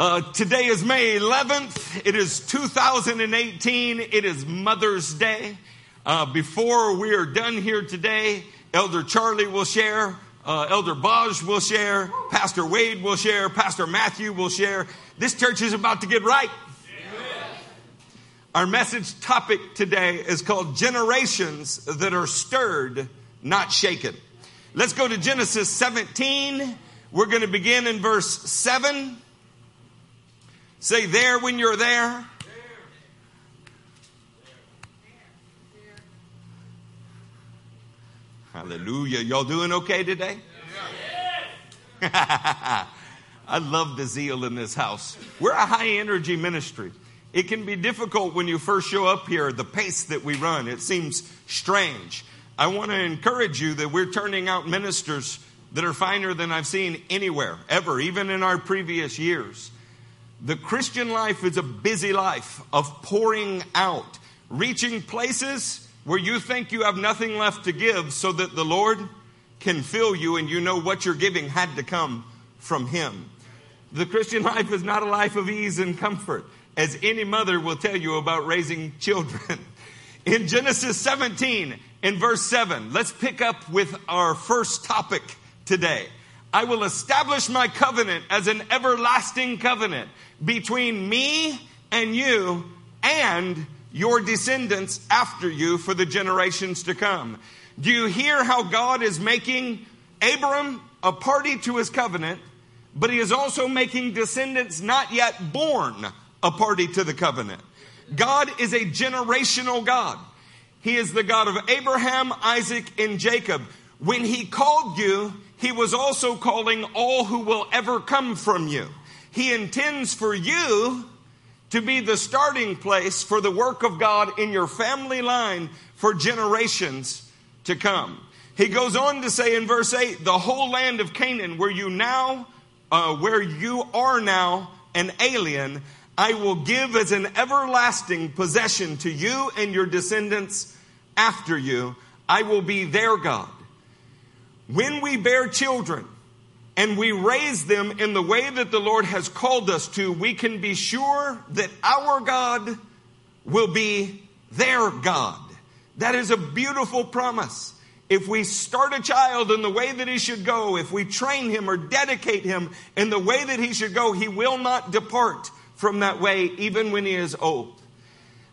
Uh, today is May 11th. It is 2018. It is Mother's Day. Uh, before we are done here today, Elder Charlie will share, uh, Elder Bosch will share, Pastor Wade will share, Pastor Matthew will share. This church is about to get right. Our message topic today is called Generations That Are Stirred, Not Shaken. Let's go to Genesis 17. We're going to begin in verse 7. Say there when you're there. Hallelujah. Y'all doing okay today? I love the zeal in this house. We're a high energy ministry. It can be difficult when you first show up here, the pace that we run. It seems strange. I want to encourage you that we're turning out ministers that are finer than I've seen anywhere, ever, even in our previous years. The Christian life is a busy life of pouring out, reaching places where you think you have nothing left to give so that the Lord can fill you and you know what you're giving had to come from Him. The Christian life is not a life of ease and comfort, as any mother will tell you about raising children. In Genesis 17, in verse 7, let's pick up with our first topic today. I will establish my covenant as an everlasting covenant between me and you and your descendants after you for the generations to come. Do you hear how God is making Abram a party to his covenant, but he is also making descendants not yet born a party to the covenant? God is a generational God. He is the God of Abraham, Isaac, and Jacob. When he called you, he was also calling all who will ever come from you. He intends for you to be the starting place for the work of God in your family line for generations to come. He goes on to say in verse 8, the whole land of Canaan, where you now, uh, where you are now an alien, I will give as an everlasting possession to you and your descendants after you. I will be their God. When we bear children, and we raise them in the way that the Lord has called us to, we can be sure that our God will be their God. That is a beautiful promise. If we start a child in the way that he should go, if we train him or dedicate him in the way that he should go, he will not depart from that way even when he is old.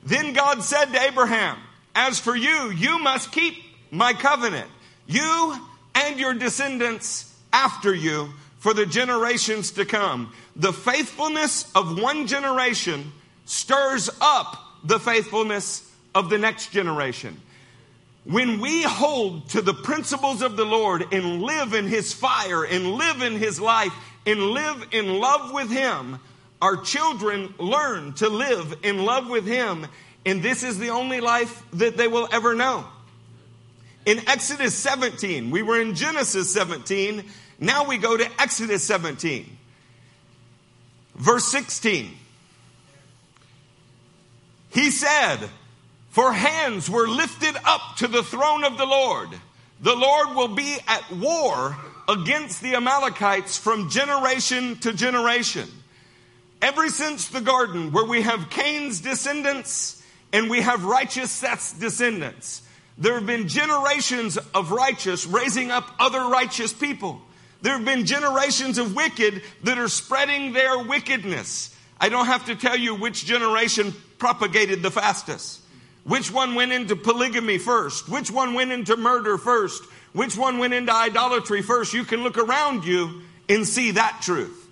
Then God said to Abraham, As for you, you must keep my covenant, you and your descendants after you for the generations to come. The faithfulness of one generation stirs up the faithfulness of the next generation. When we hold to the principles of the Lord and live in His fire and live in His life and live in love with Him, our children learn to live in love with Him, and this is the only life that they will ever know. In Exodus 17, we were in Genesis 17, now we go to Exodus 17, verse 16. He said, For hands were lifted up to the throne of the Lord. The Lord will be at war against the Amalekites from generation to generation. Ever since the garden, where we have Cain's descendants and we have righteous Seth's descendants, there have been generations of righteous raising up other righteous people. There have been generations of wicked that are spreading their wickedness. I don't have to tell you which generation propagated the fastest. Which one went into polygamy first? Which one went into murder first? Which one went into idolatry first? You can look around you and see that truth.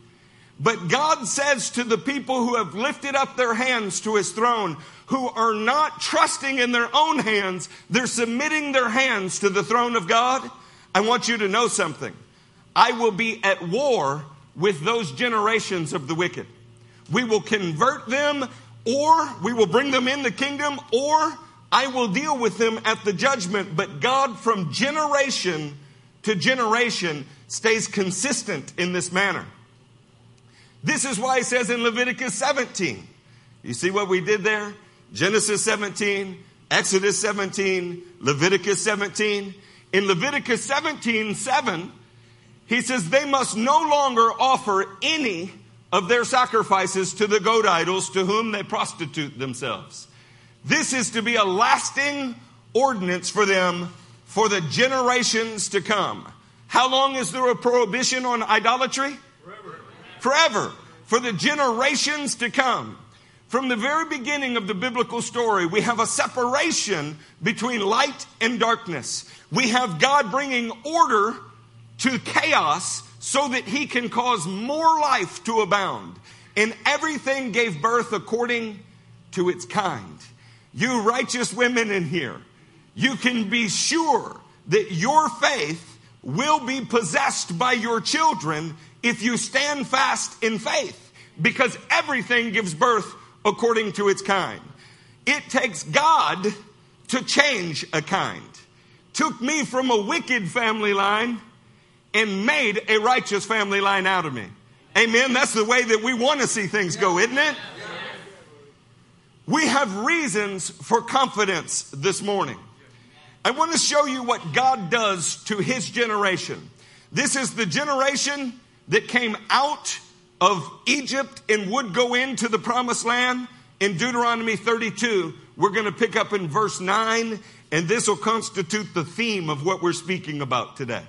But God says to the people who have lifted up their hands to his throne, who are not trusting in their own hands, they're submitting their hands to the throne of God. I want you to know something. I will be at war with those generations of the wicked. We will convert them, or we will bring them in the kingdom, or I will deal with them at the judgment. But God, from generation to generation, stays consistent in this manner. This is why he says in Leviticus 17, you see what we did there? Genesis 17, Exodus 17, Leviticus 17. In Leviticus 17, 7, he says they must no longer offer any of their sacrifices to the goat idols to whom they prostitute themselves. This is to be a lasting ordinance for them for the generations to come. How long is there a prohibition on idolatry? Forever. Forever. For the generations to come. From the very beginning of the biblical story, we have a separation between light and darkness. We have God bringing order to chaos so that he can cause more life to abound. And everything gave birth according to its kind. You righteous women in here, you can be sure that your faith will be possessed by your children if you stand fast in faith because everything gives birth according to its kind. It takes God to change a kind. Took me from a wicked family line and made a righteous family line out of me. Amen. That's the way that we want to see things go, isn't it? We have reasons for confidence this morning. I want to show you what God does to his generation. This is the generation that came out of Egypt and would go into the promised land in Deuteronomy 32. We're going to pick up in verse 9, and this will constitute the theme of what we're speaking about today.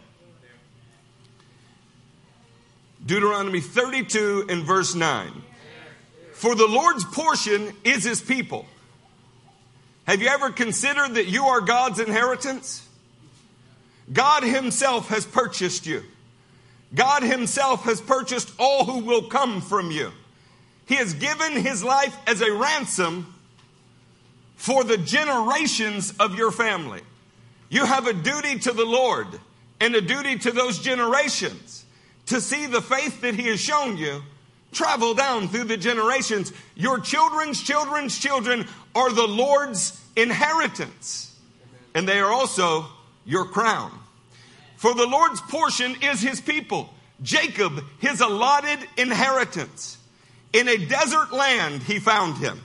Deuteronomy 32 and verse 9. For the Lord's portion is his people. Have you ever considered that you are God's inheritance? God himself has purchased you. God Himself has purchased all who will come from you. He has given His life as a ransom for the generations of your family. You have a duty to the Lord and a duty to those generations to see the faith that He has shown you travel down through the generations. Your children's children's children are the Lord's inheritance, and they are also your crown. For the Lord's portion is his people, Jacob, his allotted inheritance. In a desert land, he found him.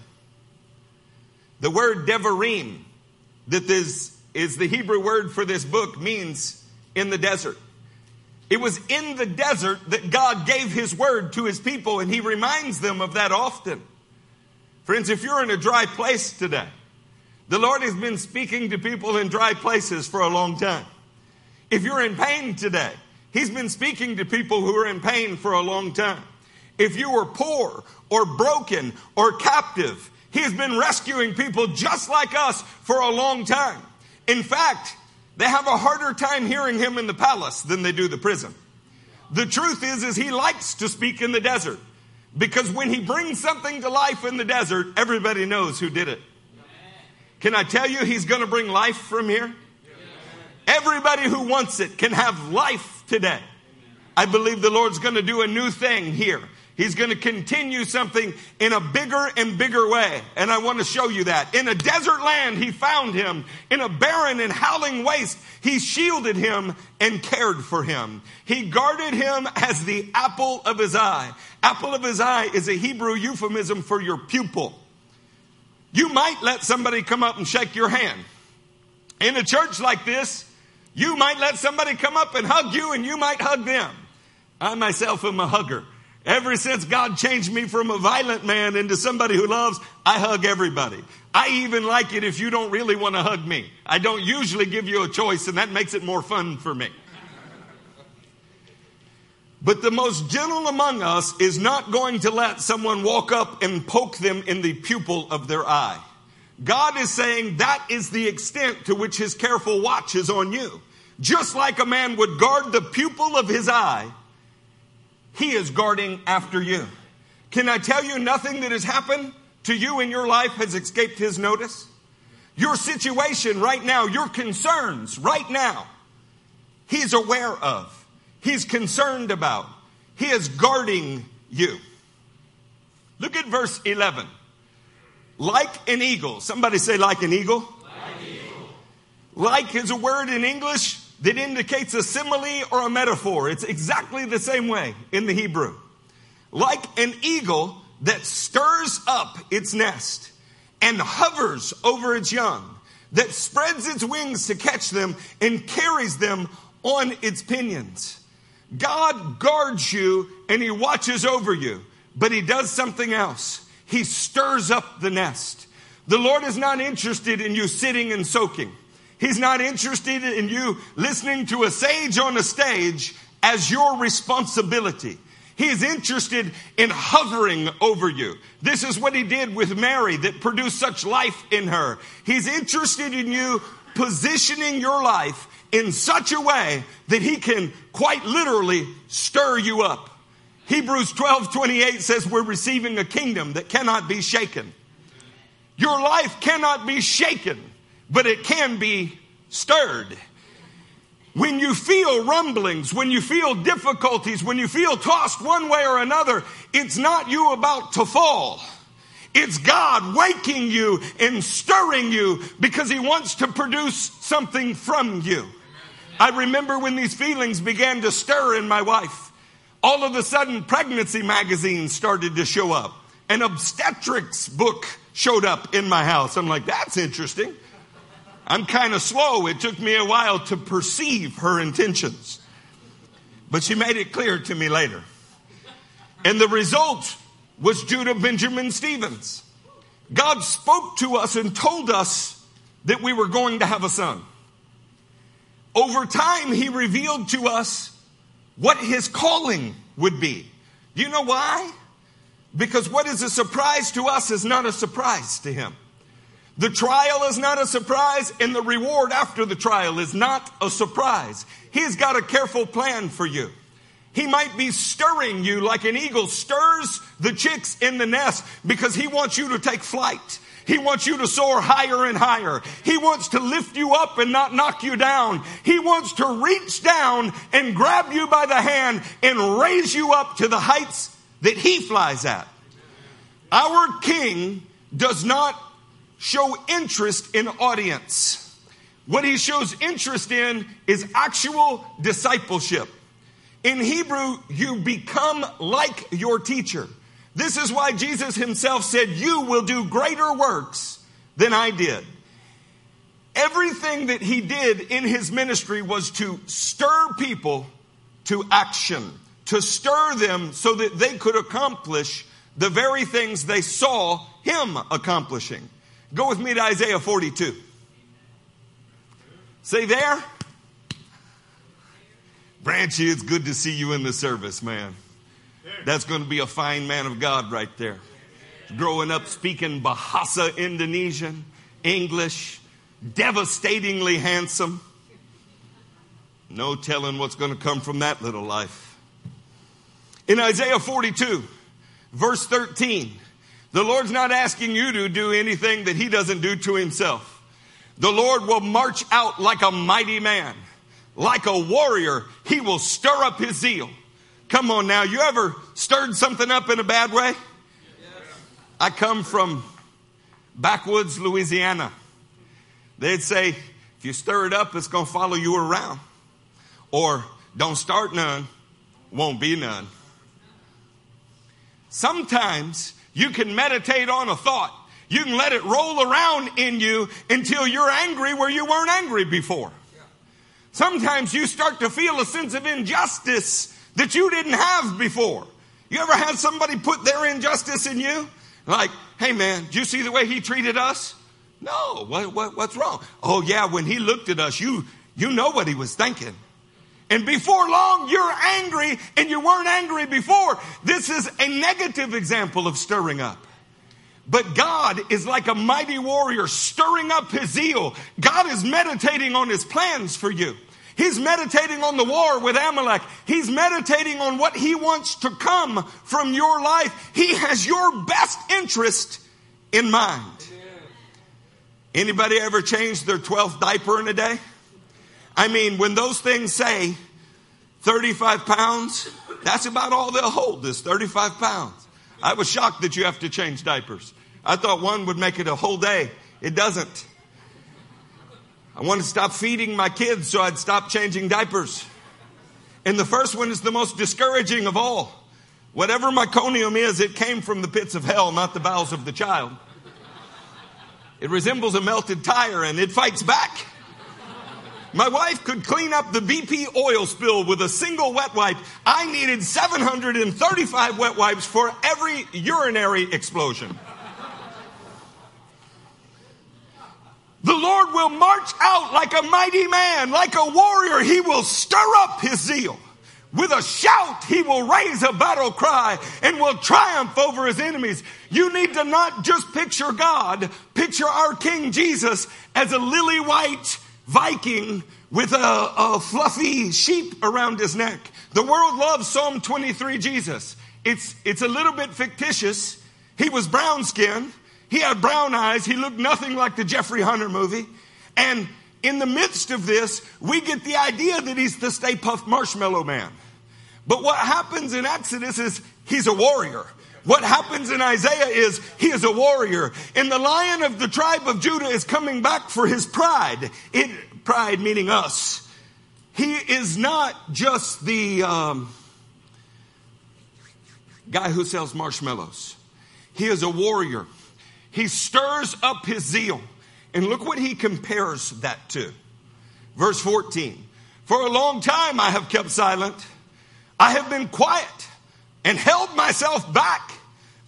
The word Devarim, that is, is the Hebrew word for this book, means in the desert. It was in the desert that God gave his word to his people, and he reminds them of that often. Friends, if you're in a dry place today, the Lord has been speaking to people in dry places for a long time. If you're in pain today, He's been speaking to people who are in pain for a long time. If you were poor or broken or captive, He has been rescuing people just like us for a long time. In fact, they have a harder time hearing Him in the palace than they do the prison. The truth is, is He likes to speak in the desert because when He brings something to life in the desert, everybody knows who did it. Can I tell you He's going to bring life from here? Everybody who wants it can have life today. I believe the Lord's going to do a new thing here. He's going to continue something in a bigger and bigger way. And I want to show you that. In a desert land, he found him. In a barren and howling waste, he shielded him and cared for him. He guarded him as the apple of his eye. Apple of his eye is a Hebrew euphemism for your pupil. You might let somebody come up and shake your hand. In a church like this, you might let somebody come up and hug you and you might hug them. I myself am a hugger. Ever since God changed me from a violent man into somebody who loves, I hug everybody. I even like it if you don't really want to hug me. I don't usually give you a choice and that makes it more fun for me. But the most gentle among us is not going to let someone walk up and poke them in the pupil of their eye. God is saying that is the extent to which his careful watch is on you. Just like a man would guard the pupil of his eye, he is guarding after you. Can I tell you nothing that has happened to you in your life has escaped his notice? Your situation right now, your concerns right now, he's aware of. He's concerned about. He is guarding you. Look at verse 11. Like an eagle. Somebody say, like an eagle. Like, eagle. like is a word in English that indicates a simile or a metaphor. It's exactly the same way in the Hebrew. Like an eagle that stirs up its nest and hovers over its young, that spreads its wings to catch them and carries them on its pinions. God guards you and he watches over you. but he does something else. He stirs up the nest. The Lord is not interested in you sitting and soaking. He's not interested in you listening to a sage on a stage as your responsibility. He is interested in hovering over you. This is what he did with Mary that produced such life in her. He's interested in you positioning your life in such a way that he can quite literally stir you up. Hebrews 12 28 says we're receiving a kingdom that cannot be shaken. Your life cannot be shaken, but it can be stirred. When you feel rumblings, when you feel difficulties, when you feel tossed one way or another, it's not you about to fall. It's God waking you and stirring you because He wants to produce something from you. I remember when these feelings began to stir in my wife. All of a sudden, pregnancy magazines started to show up. An obstetrics book showed up in my house. I'm like, that's interesting. I'm kind of slow. It took me a while to perceive her intentions. But she made it clear to me later. And the result was Judah Benjamin Stevens. God spoke to us and told us that we were going to have a son. Over time, he revealed to us what his calling would be. You know why? Because what is a surprise to us is not a surprise to him. The trial is not a surprise, and the reward after the trial is not a surprise. He's got a careful plan for you. He might be stirring you like an eagle stirs the chicks in the nest because he wants you to take flight. He wants you to soar higher and higher. He wants to lift you up and not knock you down. He wants to reach down and grab you by the hand and raise you up to the heights that he flies at. Our king does not show interest in audience. What he shows interest in is actual discipleship. In Hebrew, you become like your teacher. This is why Jesus himself said, You will do greater works than I did. Everything that he did in his ministry was to stir people to action, to stir them so that they could accomplish the very things they saw him accomplishing. Go with me to Isaiah 42. Say there. Branchy, it's good to see you in the service, man. That's going to be a fine man of God right there. Growing up speaking Bahasa Indonesian, English, devastatingly handsome. No telling what's going to come from that little life. In Isaiah 42, verse 13, the Lord's not asking you to do anything that He doesn't do to Himself. The Lord will march out like a mighty man like a warrior, he will stir up his zeal. Come on now, you ever stirred something up in a bad way? I come from backwoods Louisiana. They'd say, if you stir it up, it's going to follow you around. Or don't start none, won't be none. Sometimes you can meditate on a thought. You can let it roll around in you until you're angry where you weren't angry before. Sometimes you start to feel a sense of injustice that you didn't have before. You ever had somebody put their injustice in you? Like, hey man, do you see the way he treated us? No, what, what, what's wrong? Oh yeah, when he looked at us, you, you know what he was thinking. And before long, you're angry and you weren't angry before. This is a negative example of stirring up. But God is like a mighty warrior stirring up his zeal. God is meditating on his plans for you. He's meditating on the war with Amalek. He's meditating on what he wants to come from your life. He has your best interest in mind. Anybody ever changed their 12th diaper in a day? I mean, when those things say 35 pounds, that's about all they'll hold is 35 pounds. I was shocked that you have to change diapers. I thought one would make it a whole day. It doesn't. I want to stop feeding my kids, so I'd stop changing diapers. And the first one is the most discouraging of all. Whatever meconium is, it came from the pits of hell, not the bowels of the child. It resembles a melted tire and it fights back. My wife could clean up the BP oil spill with a single wet wipe. I needed 735 wet wipes for every urinary explosion. The Lord will march out like a mighty man, like a warrior. He will stir up his zeal. With a shout, he will raise a battle cry and will triumph over his enemies. You need to not just picture God, picture our King Jesus as a lily white Viking with a, a fluffy sheep around his neck. The world loves Psalm 23 Jesus. It's, it's a little bit fictitious. He was brown skinned. He had brown eyes. He looked nothing like the Jeffrey Hunter movie. And in the midst of this, we get the idea that he's the Stay Puft Marshmallow Man. But what happens in Exodus is he's a warrior. What happens in Isaiah is he is a warrior. And the lion of the tribe of Judah is coming back for his pride. It, pride meaning us. He is not just the um, guy who sells marshmallows. He is a warrior. He stirs up his zeal. And look what he compares that to. Verse 14. For a long time I have kept silent. I have been quiet and held myself back.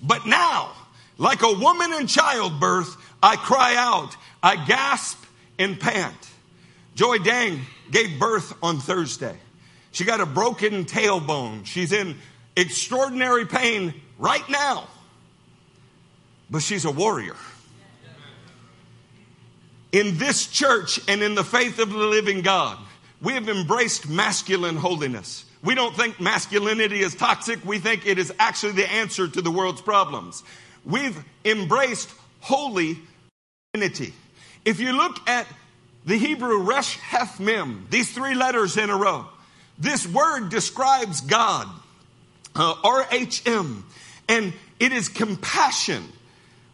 But now, like a woman in childbirth, I cry out. I gasp and pant. Joy Dang gave birth on Thursday. She got a broken tailbone. She's in extraordinary pain right now but she's a warrior. In this church and in the faith of the living God, we have embraced masculine holiness. We don't think masculinity is toxic. We think it is actually the answer to the world's problems. We've embraced holy femininity. If you look at the Hebrew resh, het mem, these three letters in a row, this word describes God, uh, R-H-M, and it is compassion.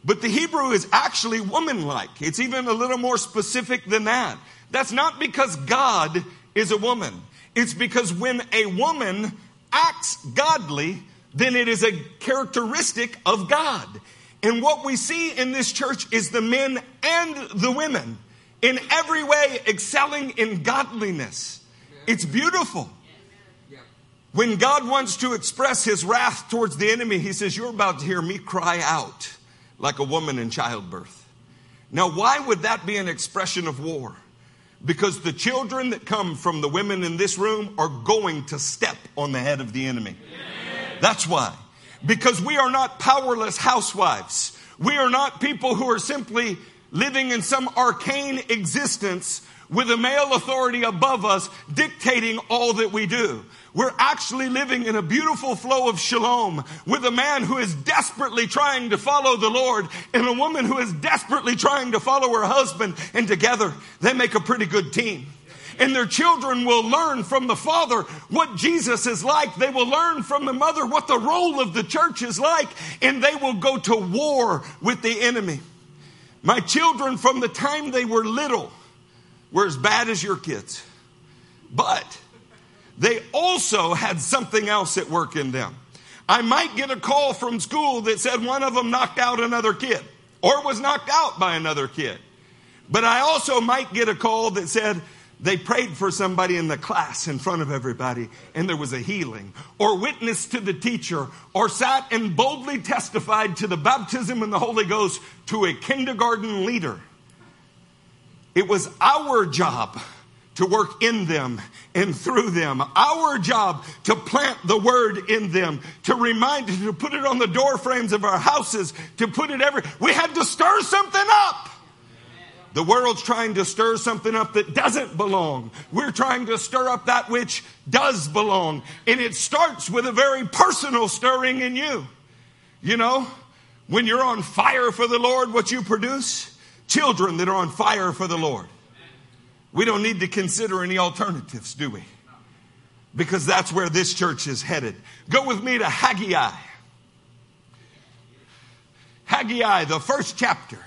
But the Hebrew is actually woman-like. It's even a little more specific than that. That's not because God is a woman. It's because when a woman acts godly, then it is a characteristic of God. And what we see in this church is the men and the women in every way excelling in godliness. It's beautiful. When God wants to express his wrath towards the enemy, he says, You're about to hear me cry out like a woman in childbirth. Now, why would that be an expression of war? Because the children that come from the women in this room are going to step on the head of the enemy. That's why. Because we are not powerless housewives. We are not people who are simply living in some arcane existence with a male authority above us dictating all that we do. We're actually living in a beautiful flow of shalom with a man who is desperately trying to follow the Lord and a woman who is desperately trying to follow her husband and together they make a pretty good team. And their children will learn from the father what Jesus is like. They will learn from the mother what the role of the church is like and they will go to war with the enemy. My children from the time they were little were as bad as your kids. But they also had something else at work in them. I might get a call from school that said one of them knocked out another kid or was knocked out by another kid. But I also might get a call that said they prayed for somebody in the class in front of everybody and there was a healing or witnessed to the teacher or sat and boldly testified to the baptism in the Holy Ghost to a kindergarten leader. It was our job to work in them and through them. Our job to plant the word in them, to remind, to put it on the door frames of our houses, to put it every, we had to stir something up. The world's trying to stir something up that doesn't belong. We're trying to stir up that which does belong. And it starts with a very personal stirring in you. You know, when you're on fire for the Lord, what you produce? Children that are on fire for the Lord. We don't need to consider any alternatives, do we? Because that's where this church is headed. Go with me to Haggai. Haggai, the first chapter.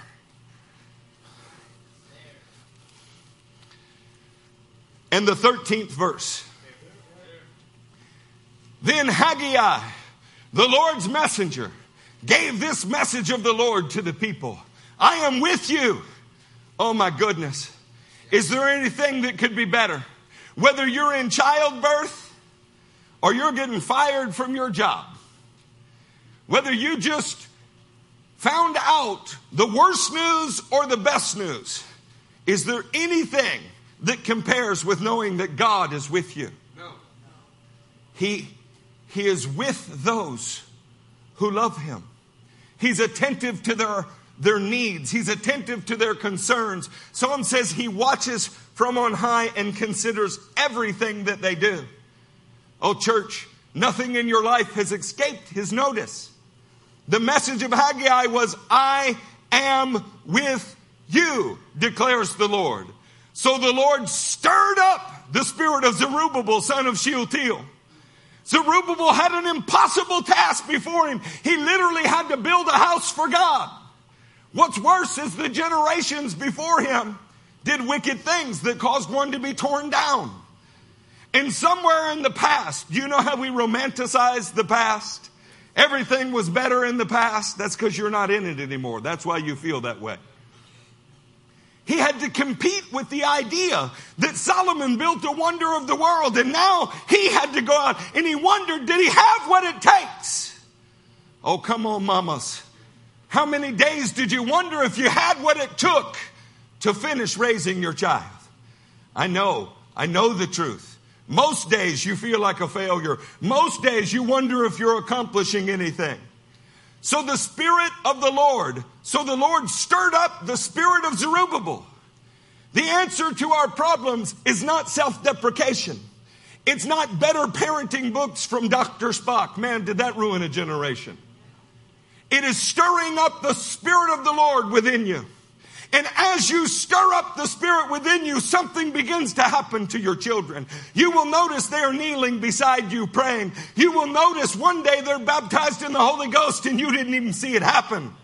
And the 13th verse. Then Haggai, the Lord's messenger, gave this message of the Lord to the people I am with you. Oh my goodness Is there anything that could be better? Whether you're in childbirth or you're getting fired from your job, whether you just found out the worst news or the best news, is there anything that compares with knowing that God is with you? No. He, he is with those who love Him. He's attentive to their, their needs. He's attentive to their concerns. Psalm says He watches from on high and considers everything that they do. Oh, church, nothing in your life has escaped His notice. The message of Haggai was, I am with you, declares the Lord. So the Lord stirred up the spirit of Zerubbabel, son of Shealtiel. Zerubbabel had an impossible task before him. He literally had to build a house for God. What's worse is the generations before him did wicked things that caused one to be torn down. And somewhere in the past, you know how we romanticize the past? Everything was better in the past. That's because you're not in it anymore. That's why you feel that way. He had to compete with the idea that Solomon built a wonder of the world and now he had to go out and he wondered, did he have what it takes? Oh, come on, mamas. How many days did you wonder if you had what it took to finish raising your child? I know, I know the truth. Most days you feel like a failure. Most days you wonder if you're accomplishing anything. So the Spirit of the Lord, so the Lord stirred up the Spirit of Zerubbabel. The answer to our problems is not self deprecation. It's not better parenting books from Dr. Spock. Man, did that ruin a generation. It is stirring up the Spirit of the Lord within you. And as you stir up the Spirit within you, something begins to happen to your children. You will notice they are kneeling beside you praying. You will notice one day they're baptized in the Holy Ghost and you didn't even see it happen.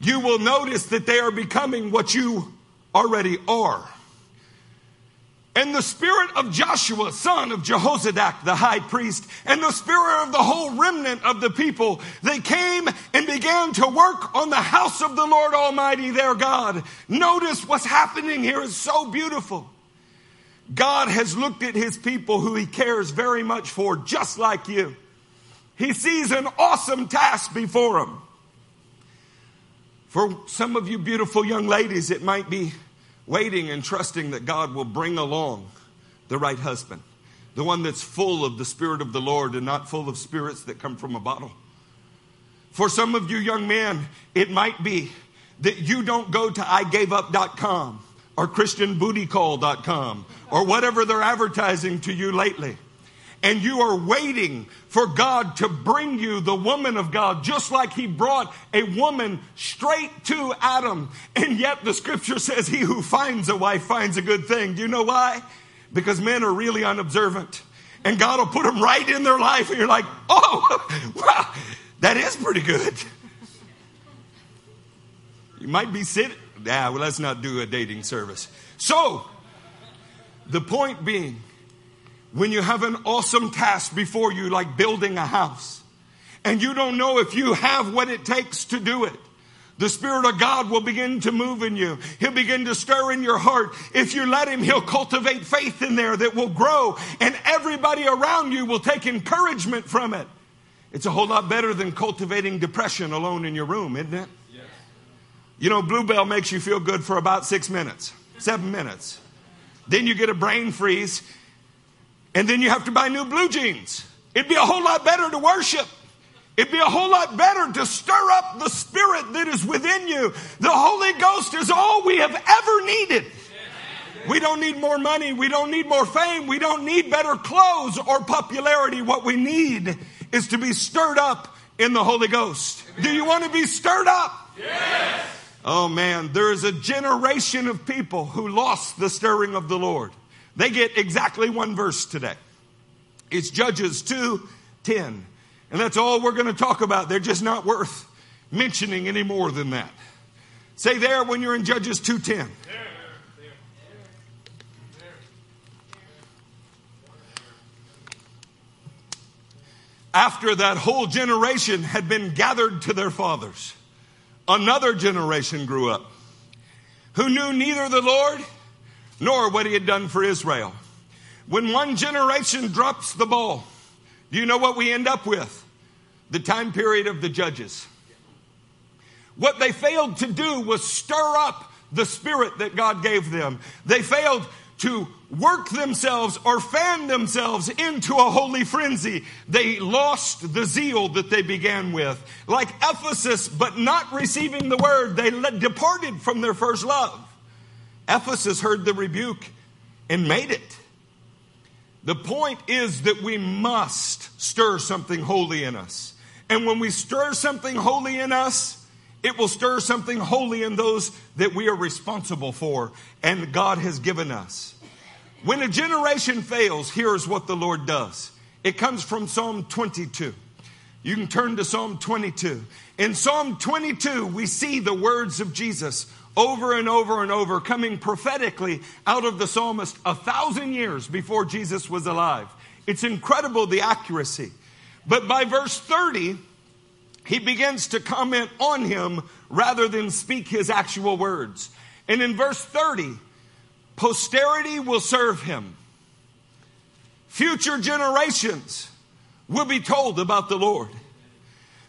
You will notice that they are becoming what you already are. And the spirit of Joshua, son of Jehozadak, the high priest, and the spirit of the whole remnant of the people, they came and began to work on the house of the Lord Almighty, their God. Notice what's happening here is so beautiful. God has looked at his people who he cares very much for, just like you. He sees an awesome task before him. For some of you beautiful young ladies, it might be waiting and trusting that God will bring along the right husband, the one that's full of the Spirit of the Lord and not full of spirits that come from a bottle. For some of you young men, it might be that you don't go to igaveup.com or christianbootycall.com or whatever they're advertising to you lately and you are waiting for God to bring you the woman of God, just like He brought a woman straight to Adam. And yet the scripture says, He who finds a wife finds a good thing. Do you know why? Because men are really unobservant. And God will put them right in their life, and you're like, oh, wow, that is pretty good. You might be sitting, yeah, well, let's not do a dating service. So, the point being, when you have an awesome task before you, like building a house, and you don't know if you have what it takes to do it, the Spirit of God will begin to move in you. He'll begin to stir in your heart. If you let Him, He'll cultivate faith in there that will grow, and everybody around you will take encouragement from it. It's a whole lot better than cultivating depression alone in your room, isn't it? Yes. You know, Bluebell makes you feel good for about six minutes, seven minutes. Then you get a brain freeze and then you have to buy new blue jeans. It'd be a whole lot better to worship. It'd be a whole lot better to stir up the spirit that is within you. The Holy Ghost is all we have ever needed. We don't need more money. We don't need more fame. We don't need better clothes or popularity. What we need is to be stirred up in the Holy Ghost. Do you want to be stirred up? Yes. Oh man, there is a generation of people who lost the stirring of the Lord. They get exactly one verse today. It's Judges 2 10. And that's all we're going to talk about. They're just not worth mentioning any more than that. Say there when you're in Judges 2:10. After that whole generation had been gathered to their fathers, another generation grew up who knew neither the Lord nor what he had done for Israel. When one generation drops the ball, do you know what we end up with? The time period of the judges. What they failed to do was stir up the spirit that God gave them. They failed to work themselves or fan themselves into a holy frenzy. They lost the zeal that they began with. Like Ephesus, but not receiving the word, they departed from their first love. Ephesus heard the rebuke and made it. The point is that we must stir something holy in us. And when we stir something holy in us, it will stir something holy in those that we are responsible for and God has given us. When a generation fails, here's what the Lord does. It comes from Psalm 22. You can turn to Psalm 22. In Psalm 22, we see the words of Jesus over and over and over, coming prophetically out of the psalmist a thousand years before Jesus was alive. It's incredible the accuracy. But by verse 30, he begins to comment on him rather than speak his actual words. And in verse 30, posterity will serve him. Future generations will be told about the Lord.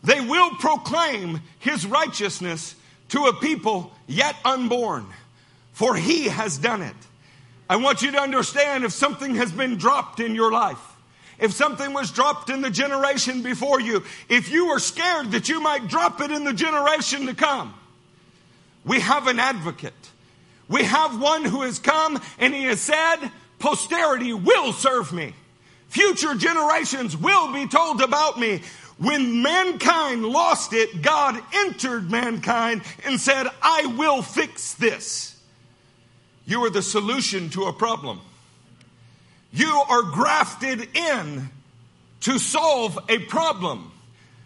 They will proclaim his righteousness to a people yet unborn, for he has done it. I want you to understand if something has been dropped in your life, if something was dropped in the generation before you, if you are scared that you might drop it in the generation to come, we have an advocate. We have one who has come and he has said, posterity will serve me. Future generations will be told about me. When mankind lost it, God entered mankind and said, I will fix this. You are the solution to a problem. You are grafted in to solve a problem.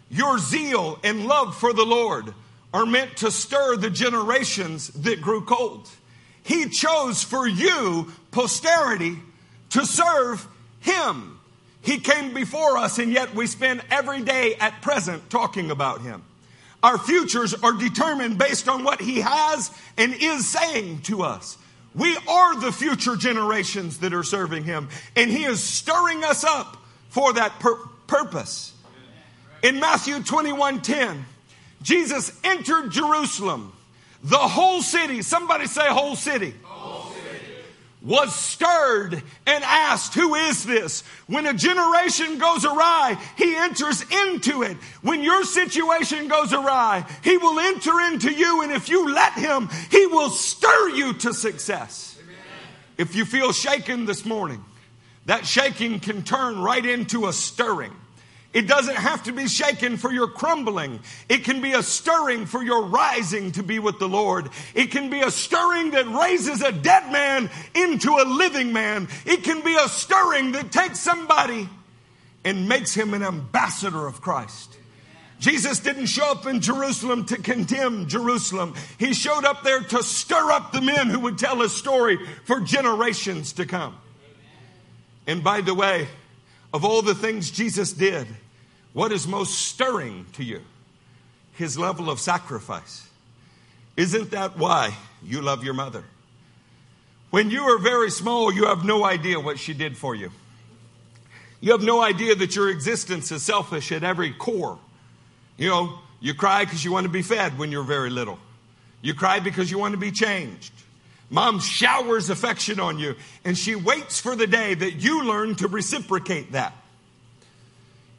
Your zeal and love for the Lord are meant to stir the generations that grew cold. He chose for you, posterity, to serve Him. He came before us, and yet we spend every day at present talking about Him. Our futures are determined based on what He has and is saying to us. We are the future generations that are serving Him, and He is stirring us up for that pur- purpose. In Matthew 21 10, Jesus entered Jerusalem, the whole city. Somebody say, whole city was stirred and asked, Who is this? When a generation goes awry, he enters into it. When your situation goes awry, he will enter into you, and if you let him, he will stir you to success. Amen. If you feel shaken this morning, that shaking can turn right into a stirring. It doesn't have to be shaken for your crumbling. It can be a stirring for your rising to be with the Lord. It can be a stirring that raises a dead man into a living man. It can be a stirring that takes somebody and makes him an ambassador of Christ. Jesus didn't show up in Jerusalem to condemn Jerusalem. He showed up there to stir up the men who would tell his story for generations to come. And by the way, of all the things Jesus did, what is most stirring to you? His level of sacrifice. Isn't that why you love your mother? When you are very small, you have no idea what she did for you. You have no idea that your existence is selfish at every core. You know, you cry because you want to be fed when you're very little. You cry because you want to be changed. Mom showers affection on you, and she waits for the day that you learn to reciprocate that.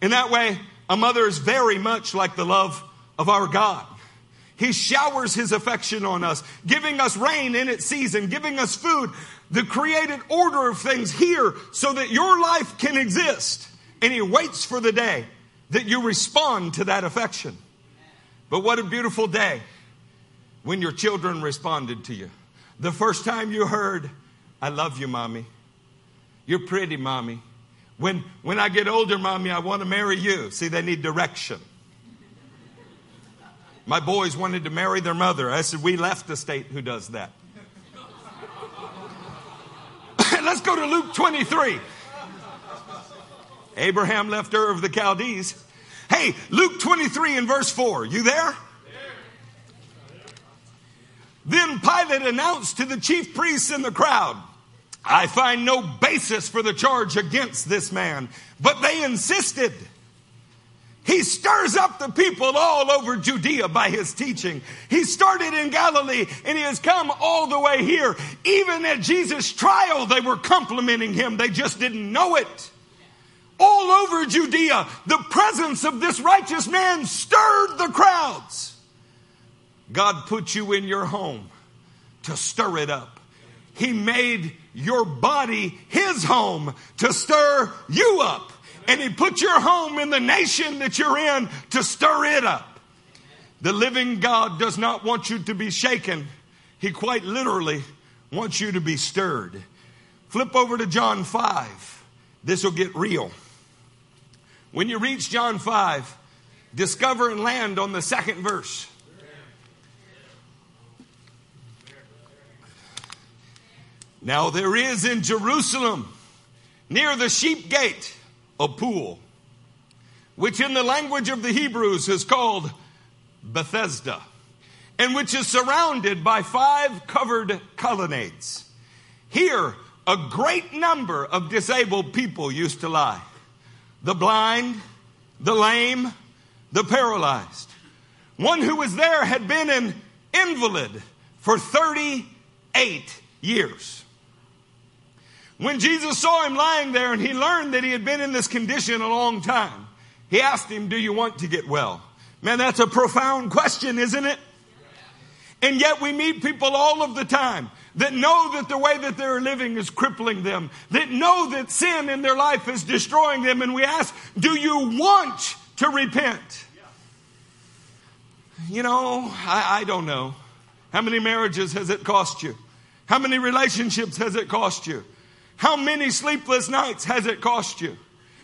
In that way, a mother is very much like the love of our God. He showers his affection on us, giving us rain in its season, giving us food, the created order of things here so that your life can exist. And he waits for the day that you respond to that affection. But what a beautiful day when your children responded to you. The first time you heard, I love you, mommy. You're pretty, mommy. When, when I get older, mommy, I want to marry you. See, they need direction. My boys wanted to marry their mother. I said, We left the state who does that. Let's go to Luke 23. Abraham left Ur of the Chaldees. Hey, Luke 23 and verse 4. You there? Then Pilate announced to the chief priests and the crowd, I find no basis for the charge against this man. But they insisted. He stirs up the people all over Judea by his teaching. He started in Galilee and he has come all the way here. Even at Jesus' trial, they were complimenting him. They just didn't know it. All over Judea, the presence of this righteous man stirred the crowds. God put you in your home to stir it up. He made your body his home to stir you up. And he put your home in the nation that you're in to stir it up. The living God does not want you to be shaken. He quite literally wants you to be stirred. Flip over to John 5. This will get real. When you reach John 5, discover and land on the second verse. Now there is in Jerusalem, near the sheep gate, a pool, which in the language of the Hebrews is called Bethesda, and which is surrounded by five covered colonnades. Here, a great number of disabled people used to lie the blind, the lame, the paralyzed. One who was there had been an invalid for 38 years. When Jesus saw him lying there and he learned that he had been in this condition a long time, he asked him, Do you want to get well? Man, that's a profound question, isn't it? And yet we meet people all of the time that know that the way that they're living is crippling them, that know that sin in their life is destroying them. And we ask, Do you want to repent? You know, I, I don't know. How many marriages has it cost you? How many relationships has it cost you? How many sleepless nights has it cost you?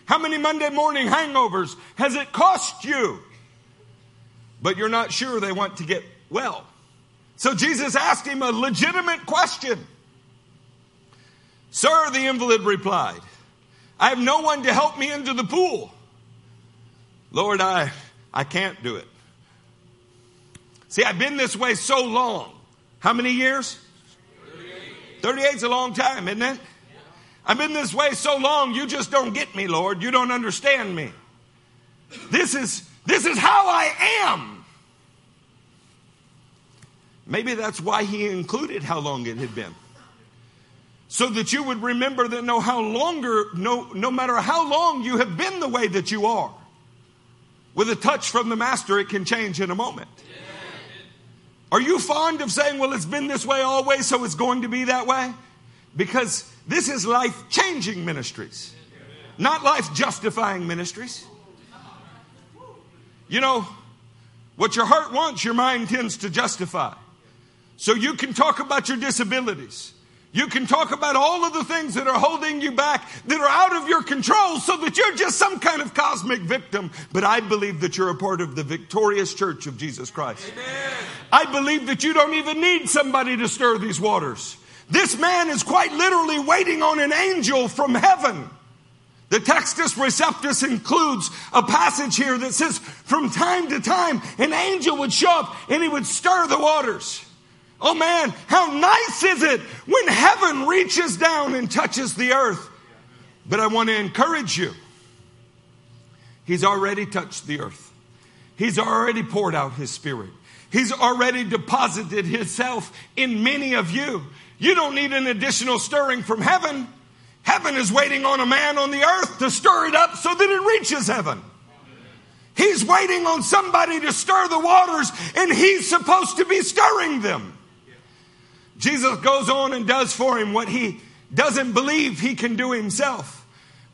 How many Monday morning hangovers has it cost you? But you're not sure they want to get well. So Jesus asked him a legitimate question. Sir, the invalid replied, I have no one to help me into the pool. Lord, I, I can't do it. See, I've been this way so long. How many years? 38 is a long time, isn't it? I've been this way so long, you just don't get me, Lord. You don't understand me. This is, this is how I am. Maybe that's why he included how long it had been. So that you would remember that no how longer, no, no matter how long you have been the way that you are, with a touch from the master, it can change in a moment. Are you fond of saying, well, it's been this way always, so it's going to be that way? Because this is life changing ministries, not life justifying ministries. You know, what your heart wants, your mind tends to justify. So you can talk about your disabilities. You can talk about all of the things that are holding you back, that are out of your control, so that you're just some kind of cosmic victim. But I believe that you're a part of the victorious church of Jesus Christ. Amen. I believe that you don't even need somebody to stir these waters. This man is quite literally waiting on an angel from heaven. The Textus Receptus includes a passage here that says, from time to time, an angel would show up and he would stir the waters. Oh man, how nice is it when heaven reaches down and touches the earth? But I want to encourage you. He's already touched the earth. He's already poured out his spirit. He's already deposited himself in many of you. You don't need an additional stirring from heaven. Heaven is waiting on a man on the earth to stir it up so that it reaches heaven. He's waiting on somebody to stir the waters, and he's supposed to be stirring them. Jesus goes on and does for him what he doesn't believe he can do himself.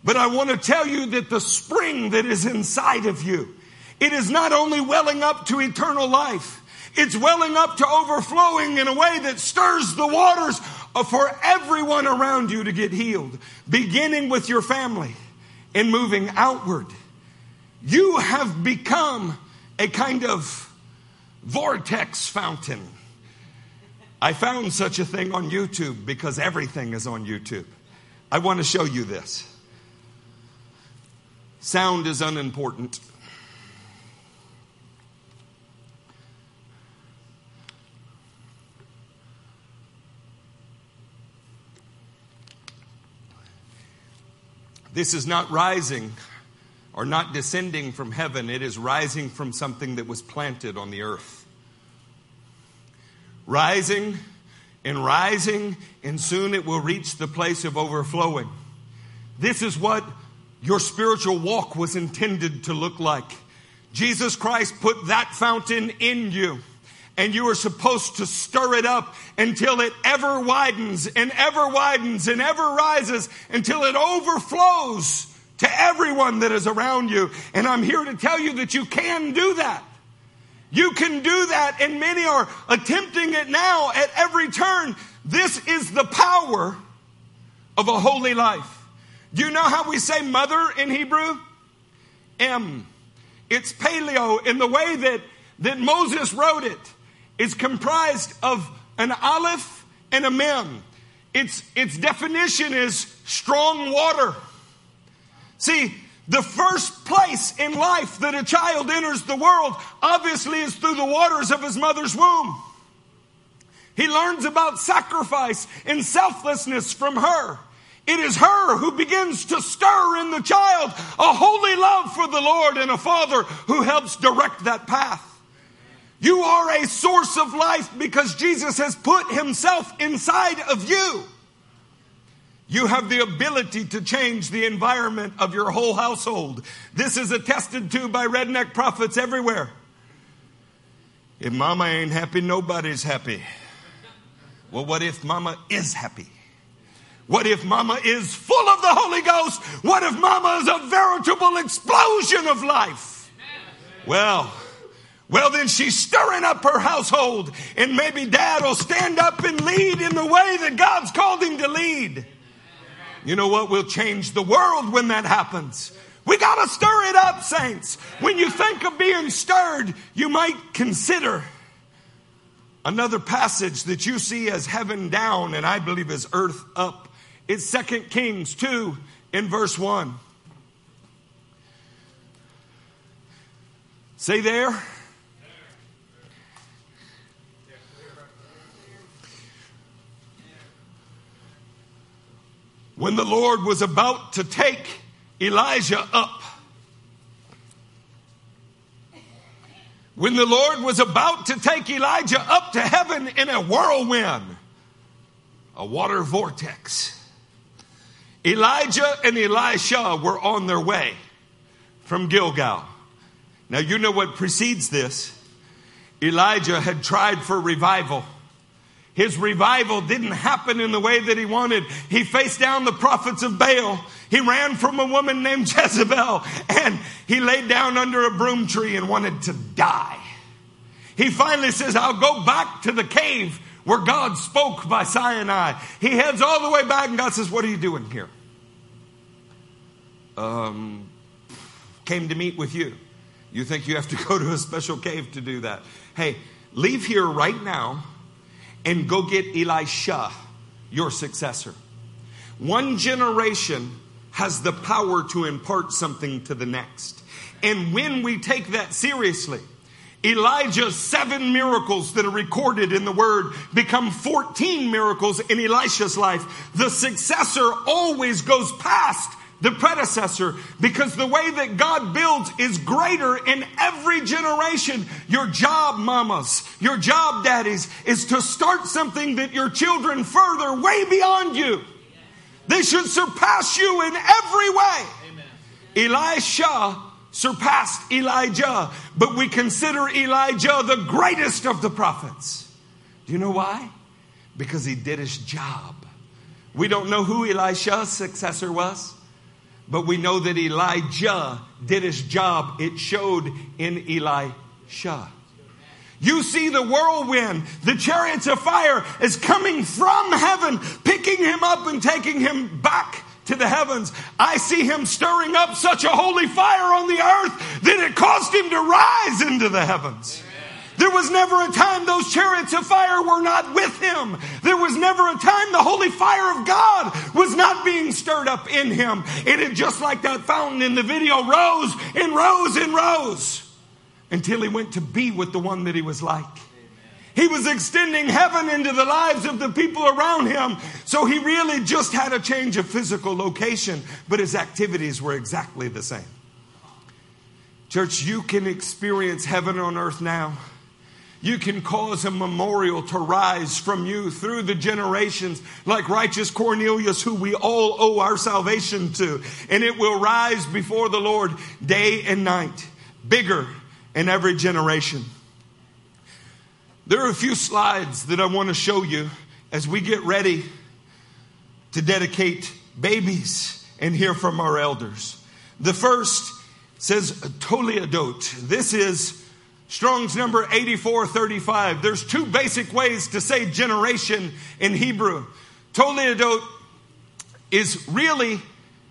But I want to tell you that the spring that is inside of you, it is not only welling up to eternal life, it's welling up to overflowing in a way that stirs the waters for everyone around you to get healed, beginning with your family and moving outward. You have become a kind of vortex fountain. I found such a thing on YouTube because everything is on YouTube. I want to show you this. Sound is unimportant. This is not rising or not descending from heaven, it is rising from something that was planted on the earth. Rising and rising, and soon it will reach the place of overflowing. This is what your spiritual walk was intended to look like. Jesus Christ put that fountain in you and you are supposed to stir it up until it ever widens and ever widens and ever rises until it overflows to everyone that is around you. And I'm here to tell you that you can do that. You can do that, and many are attempting it now at every turn. This is the power of a holy life. Do you know how we say mother in Hebrew? M. It's paleo in the way that, that Moses wrote it is comprised of an aleph and a mem. Its, its definition is strong water. See, the first place in life that a child enters the world obviously is through the waters of his mother's womb. He learns about sacrifice and selflessness from her. It is her who begins to stir in the child a holy love for the Lord and a father who helps direct that path. You are a source of life because Jesus has put himself inside of you. You have the ability to change the environment of your whole household. This is attested to by redneck prophets everywhere. If mama ain't happy, nobody's happy. Well, what if mama is happy? What if mama is full of the Holy Ghost? What if mama is a veritable explosion of life? Well, well, then she's stirring up her household, and maybe dad will stand up and lead in the way that God's called him to lead. You know what? We'll change the world when that happens. We got to stir it up, saints. When you think of being stirred, you might consider another passage that you see as heaven down and I believe as earth up. It's Second Kings 2 in verse 1. Say there. When the Lord was about to take Elijah up. When the Lord was about to take Elijah up to heaven in a whirlwind, a water vortex, Elijah and Elisha were on their way from Gilgal. Now, you know what precedes this. Elijah had tried for revival his revival didn't happen in the way that he wanted. He faced down the prophets of Baal. He ran from a woman named Jezebel and he laid down under a broom tree and wanted to die. He finally says, I'll go back to the cave where God spoke by Sinai. He heads all the way back and God says, What are you doing here? Um, came to meet with you. You think you have to go to a special cave to do that? Hey, leave here right now and go get Elisha, your successor. One generation has the power to impart something to the next. And when we take that seriously, Elijah's seven miracles that are recorded in the word become 14 miracles in Elisha's life. The successor always goes past the predecessor because the way that God builds is greater in every generation. Your job, mamas, your job, daddies, is to start something that your children further way beyond you. They should surpass you in every way. Amen. Elisha surpassed Elijah, but we consider Elijah the greatest of the prophets. Do you know why? Because he did his job. We don't know who Elisha's successor was. But we know that Elijah did his job. It showed in Elisha. You see the whirlwind, the chariots of fire is coming from heaven, picking him up and taking him back to the heavens. I see him stirring up such a holy fire on the earth that it caused him to rise into the heavens. There was never a time those chariots of fire were not with him. There was never a time the holy fire of God was not being stirred up in him. And it just like that fountain in the video rose and rose and rose until he went to be with the one that he was like. He He was extending heaven into the lives of the people around him. So he really just had a change of physical location, but his activities were exactly the same. Church, you can experience heaven on earth now. You can cause a memorial to rise from you through the generations, like righteous Cornelius, who we all owe our salvation to. And it will rise before the Lord day and night, bigger in every generation. There are a few slides that I want to show you as we get ready to dedicate babies and hear from our elders. The first says Toledot. This is Strong's number 8435. There's two basic ways to say generation in Hebrew. Toledot is really,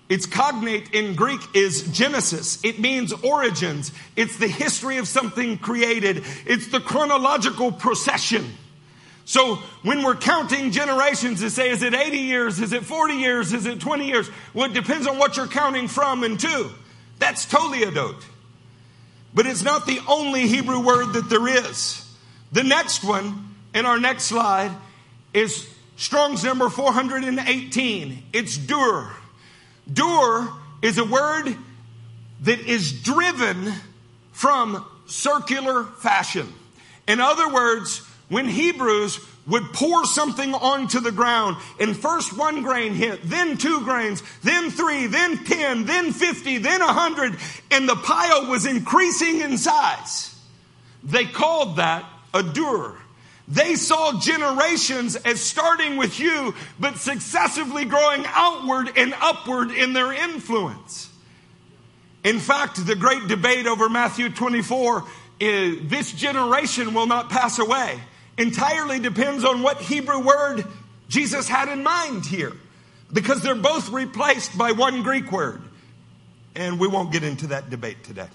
its cognate in Greek is Genesis. It means origins. It's the history of something created. It's the chronological procession. So when we're counting generations to say, is it 80 years? Is it 40 years? Is it 20 years? Well, it depends on what you're counting from and to. That's Toledot. But it's not the only Hebrew word that there is. The next one in our next slide is Strong's number 418. It's dur. Dur is a word that is driven from circular fashion. In other words, when Hebrews would pour something onto the ground and first one grain hit, then two grains, then three, then 10, then 50, then 100, and the pile was increasing in size. They called that a dur. They saw generations as starting with you, but successively growing outward and upward in their influence. In fact, the great debate over Matthew 24 is this generation will not pass away entirely depends on what Hebrew word Jesus had in mind here. Because they're both replaced by one Greek word. And we won't get into that debate today.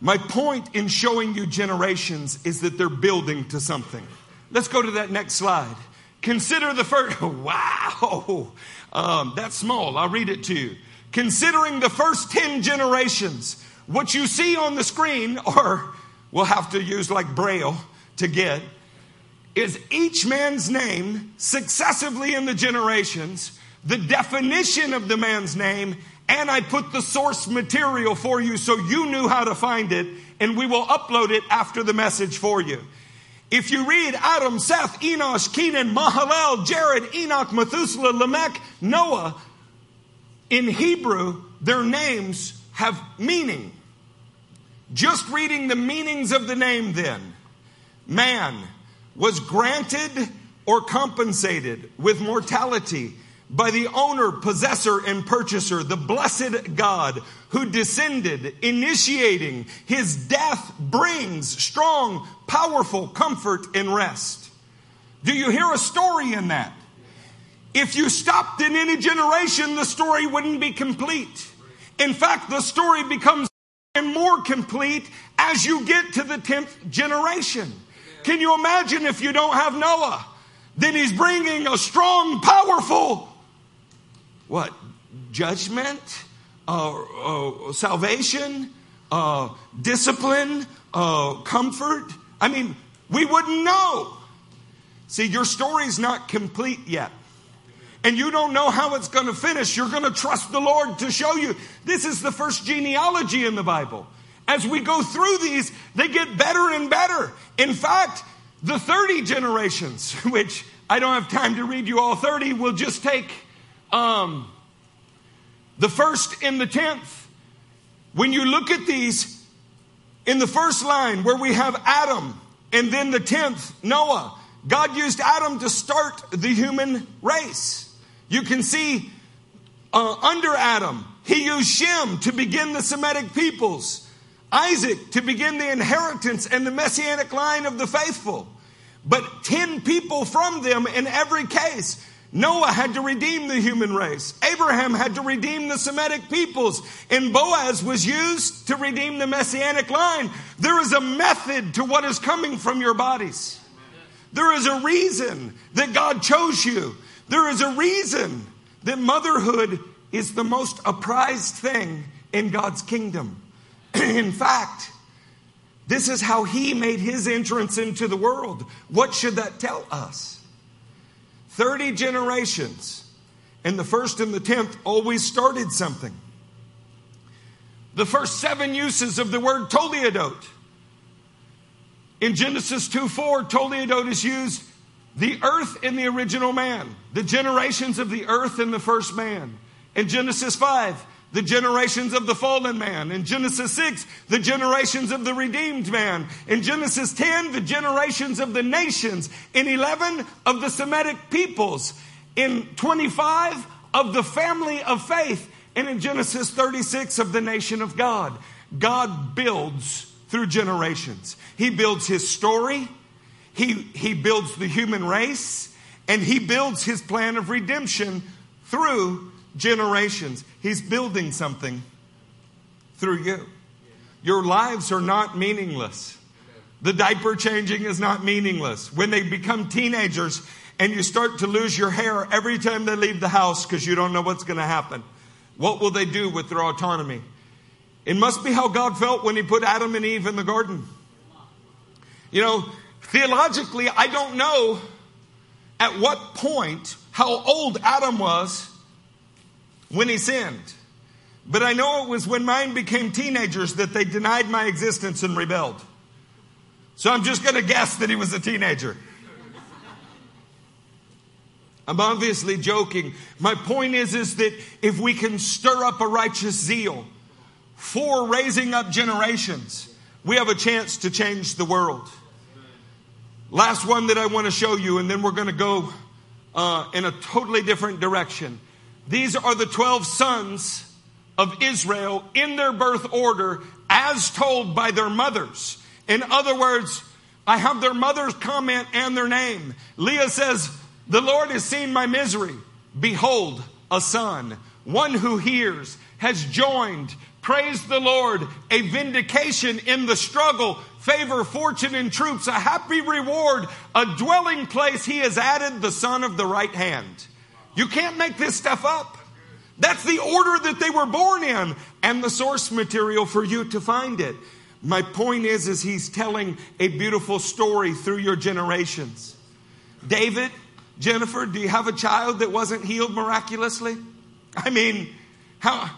My point in showing you generations is that they're building to something. Let's go to that next slide. Consider the first, wow, um, that's small. I'll read it to you. Considering the first 10 generations, what you see on the screen, or we'll have to use like Braille, to get is each man's name successively in the generations, the definition of the man's name, and I put the source material for you so you knew how to find it, and we will upload it after the message for you. If you read Adam, Seth, Enosh, Kenan, Mahalalel, Jared, Enoch, Methuselah, Lamech, Noah, in Hebrew, their names have meaning. Just reading the meanings of the name then man was granted or compensated with mortality by the owner, possessor, and purchaser, the blessed God who descended, initiating his death brings strong, powerful comfort and rest. Do you hear a story in that? If you stopped in any generation, the story wouldn't be complete. In fact, the story becomes more complete as you get to the 10th generation. Can you imagine if you don't have Noah? Then he's bringing a strong, powerful, what? Judgment, uh, uh, salvation, uh, discipline, uh, comfort. I mean, we wouldn't know. See, your story's not complete yet. And you don't know how it's going to finish. You're going to trust the Lord to show you. This is the first genealogy in the Bible. As we go through these, they get better and better. In fact, the 30 generations, which I don't have time to read you all 30, we'll just take um, the first and the 10th. When you look at these, in the first line where we have Adam and then the 10th, Noah, God used Adam to start the human race. You can see uh, under Adam, he used Shem to begin the Semitic peoples. Isaac to begin the inheritance and the messianic line of the faithful. But 10 people from them in every case. Noah had to redeem the human race. Abraham had to redeem the Semitic peoples. And Boaz was used to redeem the messianic line. There is a method to what is coming from your bodies. There is a reason that God chose you. There is a reason that motherhood is the most apprised thing in God's kingdom. in fact, This is how he made his entrance into the world. What should that tell us? 30 generations, and the first and the tenth always started something. The first seven uses of the word toledot. In Genesis 2 4, toledot is used the earth in the original man, the generations of the earth in the first man. In Genesis 5, the generations of the fallen man. In Genesis 6, the generations of the redeemed man. In Genesis 10, the generations of the nations. In 11, of the Semitic peoples. In 25, of the family of faith. And in Genesis 36, of the nation of God. God builds through generations. He builds his story. He, he builds the human race. And he builds his plan of redemption through generations. He's building something through you. Your lives are not meaningless. The diaper changing is not meaningless. When they become teenagers and you start to lose your hair every time they leave the house because you don't know what's going to happen, what will they do with their autonomy? It must be how God felt when He put Adam and Eve in the garden. You know, theologically, I don't know at what point how old Adam was when he sinned. But I know it was when mine became teenagers that they denied my existence and rebelled. So I'm just going to guess that he was a teenager. I'm obviously joking. My point is, is that if we can stir up a righteous zeal for raising up generations, we have a chance to change the world. Last one that I want to show you, and then we're going to go uh, in a totally different direction. These are the 12 sons of Israel in their birth order as told by their mothers. In other words, I have their mother's comment and their name. Leah says, The Lord has seen my misery. Behold, a son, one who hears, has joined. Praise the Lord. A vindication in the struggle, favor, fortune, and troops, a happy reward, a dwelling place. He has added the son of the right hand. You can't make this stuff up. That's the order that they were born in and the source material for you to find it. My point is, is he's telling a beautiful story through your generations. David, Jennifer, do you have a child that wasn't healed miraculously? I mean, how,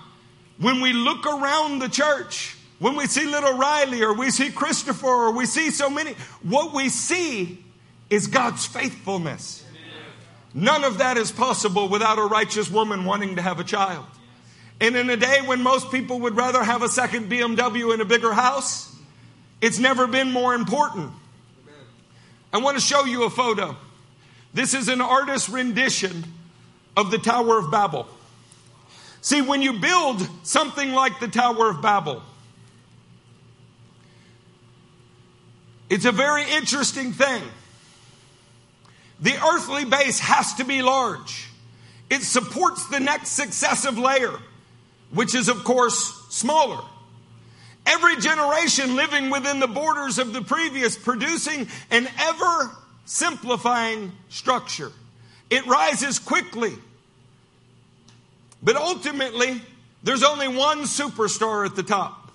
when we look around the church, when we see little Riley or we see Christopher or we see so many, what we see is God's faithfulness. None of that is possible without a righteous woman wanting to have a child. And in a day when most people would rather have a second BMW in a bigger house, it's never been more important. I want to show you a photo. This is an artist's rendition of the Tower of Babel. See, when you build something like the Tower of Babel, it's a very interesting thing. The earthly base has to be large. It supports the next successive layer, which is, of course, smaller. Every generation living within the borders of the previous, producing an ever simplifying structure. It rises quickly. But ultimately, there's only one superstar at the top.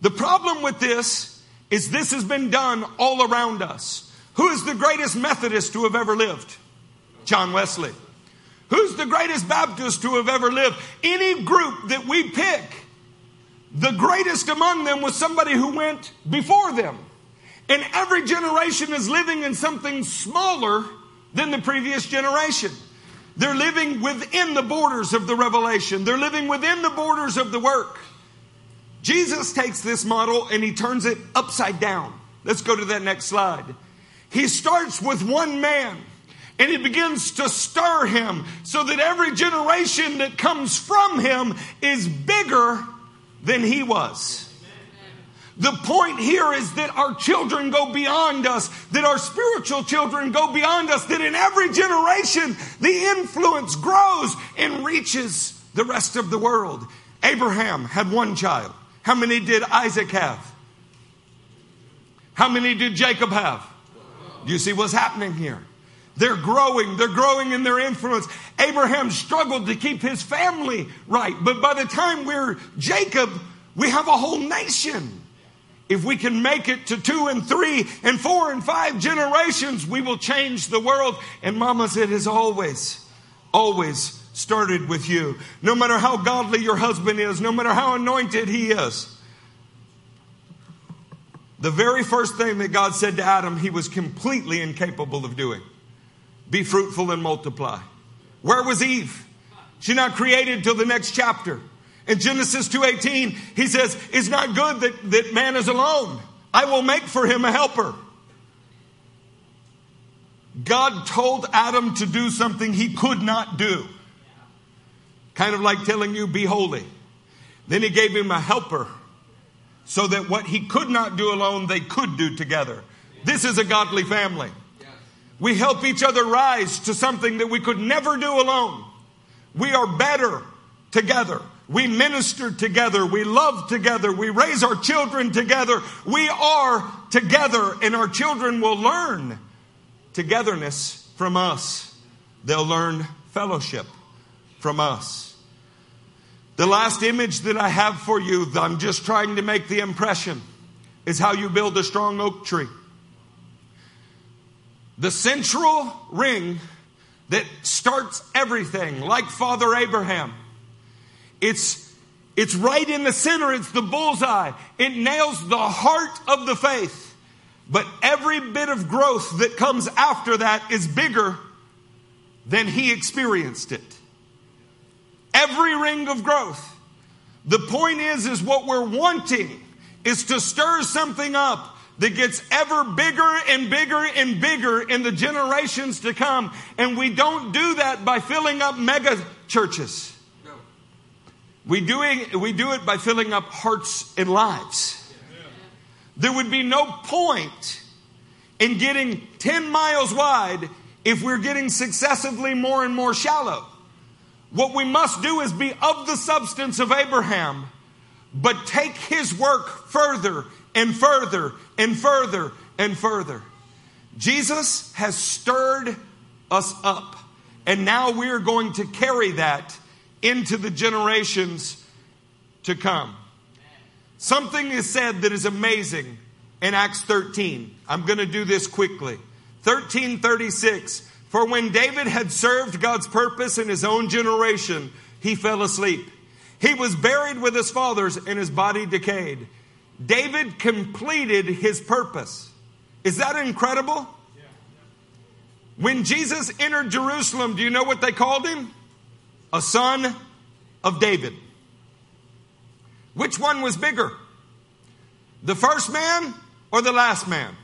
The problem with this is this has been done all around us. Who is the greatest Methodist to have ever lived? John Wesley. Who's the greatest Baptist to have ever lived? Any group that we pick, the greatest among them was somebody who went before them. And every generation is living in something smaller than the previous generation. They're living within the borders of the revelation. They're living within the borders of the work. Jesus takes this model and he turns it upside down. Let's go to that next slide. He starts with one man and he begins to stir him so that every generation that comes from him is bigger than he was. The point here is that our children go beyond us, that our spiritual children go beyond us, that in every generation the influence grows and reaches the rest of the world. Abraham had one child. How many did Isaac have? How many did Jacob have? Do you see what's happening here? They're growing. They're growing in their influence. Abraham struggled to keep his family right. But by the time we're Jacob, We have a whole nation. If we can make it to two and three and four and five generations, we will change the world. And Mama said, has always, always started with you. No matter how godly your husband is, no matter how anointed he is. The very first thing that God said to Adam, he was completely incapable of doing. Be fruitful and multiply. Where was Eve? She not created till the next chapter. In Genesis 2:18, he says, "It's not good that, that man is alone. I will make for him a helper." God told Adam to do something he could not do. Kind of like telling you, be holy. Then he gave him a helper so that what he could not do alone, they could do together. This is a godly family. We help each other rise to something that we could never do alone. We are better together. We minister together. We love together. We raise our children together. We are together, and our children will learn togetherness from us. They'll learn fellowship from us. The last image that I have for you, I'm just trying to make the impression, is how you build a strong oak tree. The central ring that starts everything, like Father Abraham, it's, it's right in the center, it's the bullseye. It nails the heart of the faith. But every bit of growth that comes after that is bigger than he experienced it. Every ring of growth. The point is, is what we're wanting is to stir something up that gets ever bigger and bigger and bigger in the generations to come. And we don't do that by filling up mega churches. We, doing, we do it by filling up hearts and lives. There would be no point in getting 10 miles wide if we're getting successively more and more shallow. What we must do is be of the substance of Abraham, but take his work further and further and further and further. Jesus has stirred us up, and now we're going to carry that into the generations to come. Something is said that is amazing in Acts 13. I'm going to do this quickly. 1336. For when David had served God's purpose in his own generation, he fell asleep. He was buried with his fathers and his body decayed. David completed his purpose. Is that incredible? When Jesus entered Jerusalem, do you know what they called him? A son of David. Which one was bigger? The first man or the last man?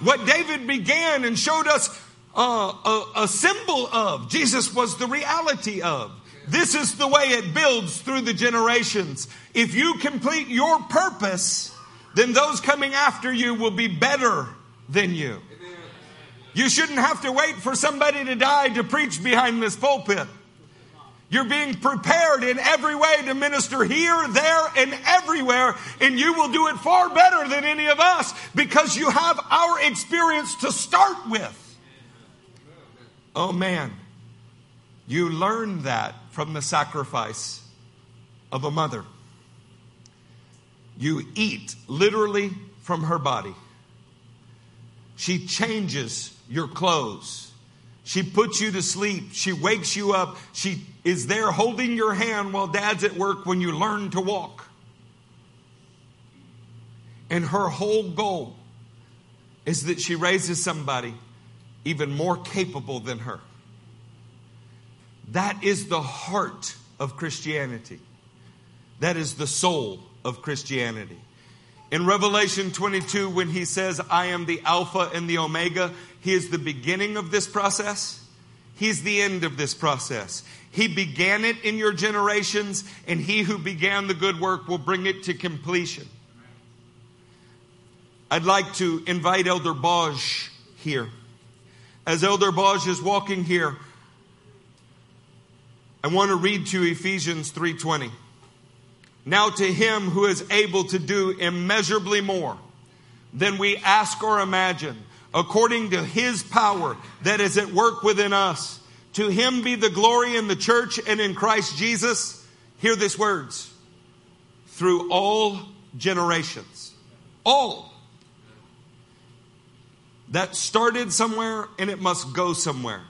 What David began and showed us uh, a, a symbol of, Jesus was the reality of. This is the way it builds through the generations. If you complete your purpose, then those coming after you will be better than you. You shouldn't have to wait for somebody to die to preach behind this pulpit. You're being prepared in every way to minister here, there, and everywhere, and you will do it far better than any of us because you have our experience to start with. Oh man, you learn that from the sacrifice of a mother. You eat literally from her body. She changes your clothes. She puts you to sleep. She wakes you up. She is there holding your hand while dad's at work when you learn to walk. And her whole goal is that she raises somebody even more capable than her. That is the heart of Christianity. That is the soul of Christianity. In Revelation 22, when he says, I am the Alpha and the Omega, he is the beginning of this process. He's the end of this process. He began it in your generations, and he who began the good work will bring it to completion. I'd like to invite Elder Bosch here. As Elder Bosch is walking here, I want to read to Ephesians 3:20. Now to him who is able to do immeasurably more than we ask or imagine, according to his power that is at work within us. To him be the glory in the church and in Christ Jesus. Hear these words through all generations. All. That started somewhere and it must go somewhere.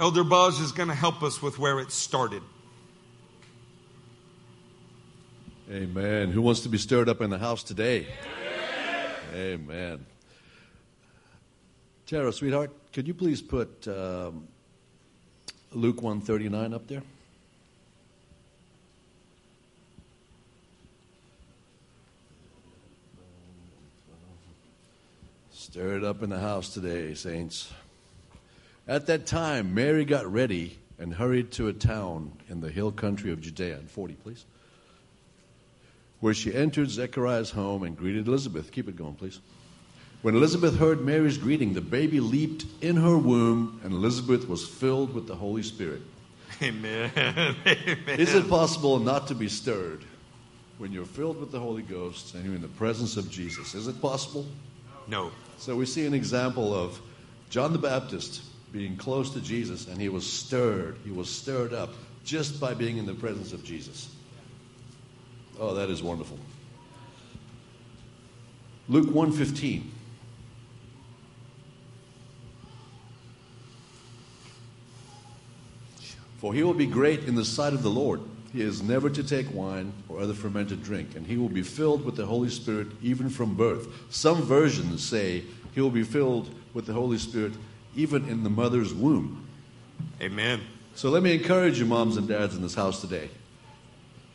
Elder Buzz is going to help us with where it started. Amen. Who wants to be stirred up in the house today? Amen. Tara, sweetheart, could you please put um, Luke 139 up there? Stir it up in the house today, saints. At that time, Mary got ready and hurried to a town in the hill country of Judea. And 40, please. Where she entered Zechariah's home and greeted Elizabeth. Keep it going, please. When Elizabeth heard Mary's greeting, the baby leaped in her womb, and Elizabeth was filled with the Holy Spirit. Amen. Amen. Is it possible not to be stirred when you're filled with the Holy Ghost and you're in the presence of Jesus? Is it possible? No. So we see an example of John the Baptist being close to Jesus, and he was stirred. He was stirred up just by being in the presence of Jesus. Oh, that is wonderful. Luke 115. For he will be great in the sight of the Lord. He is never to take wine or other fermented drink, and he will be filled with the Holy Spirit even from birth. Some versions say he will be filled with the Holy Spirit even in the mother's womb. Amen. So let me encourage you, moms and dads in this house today.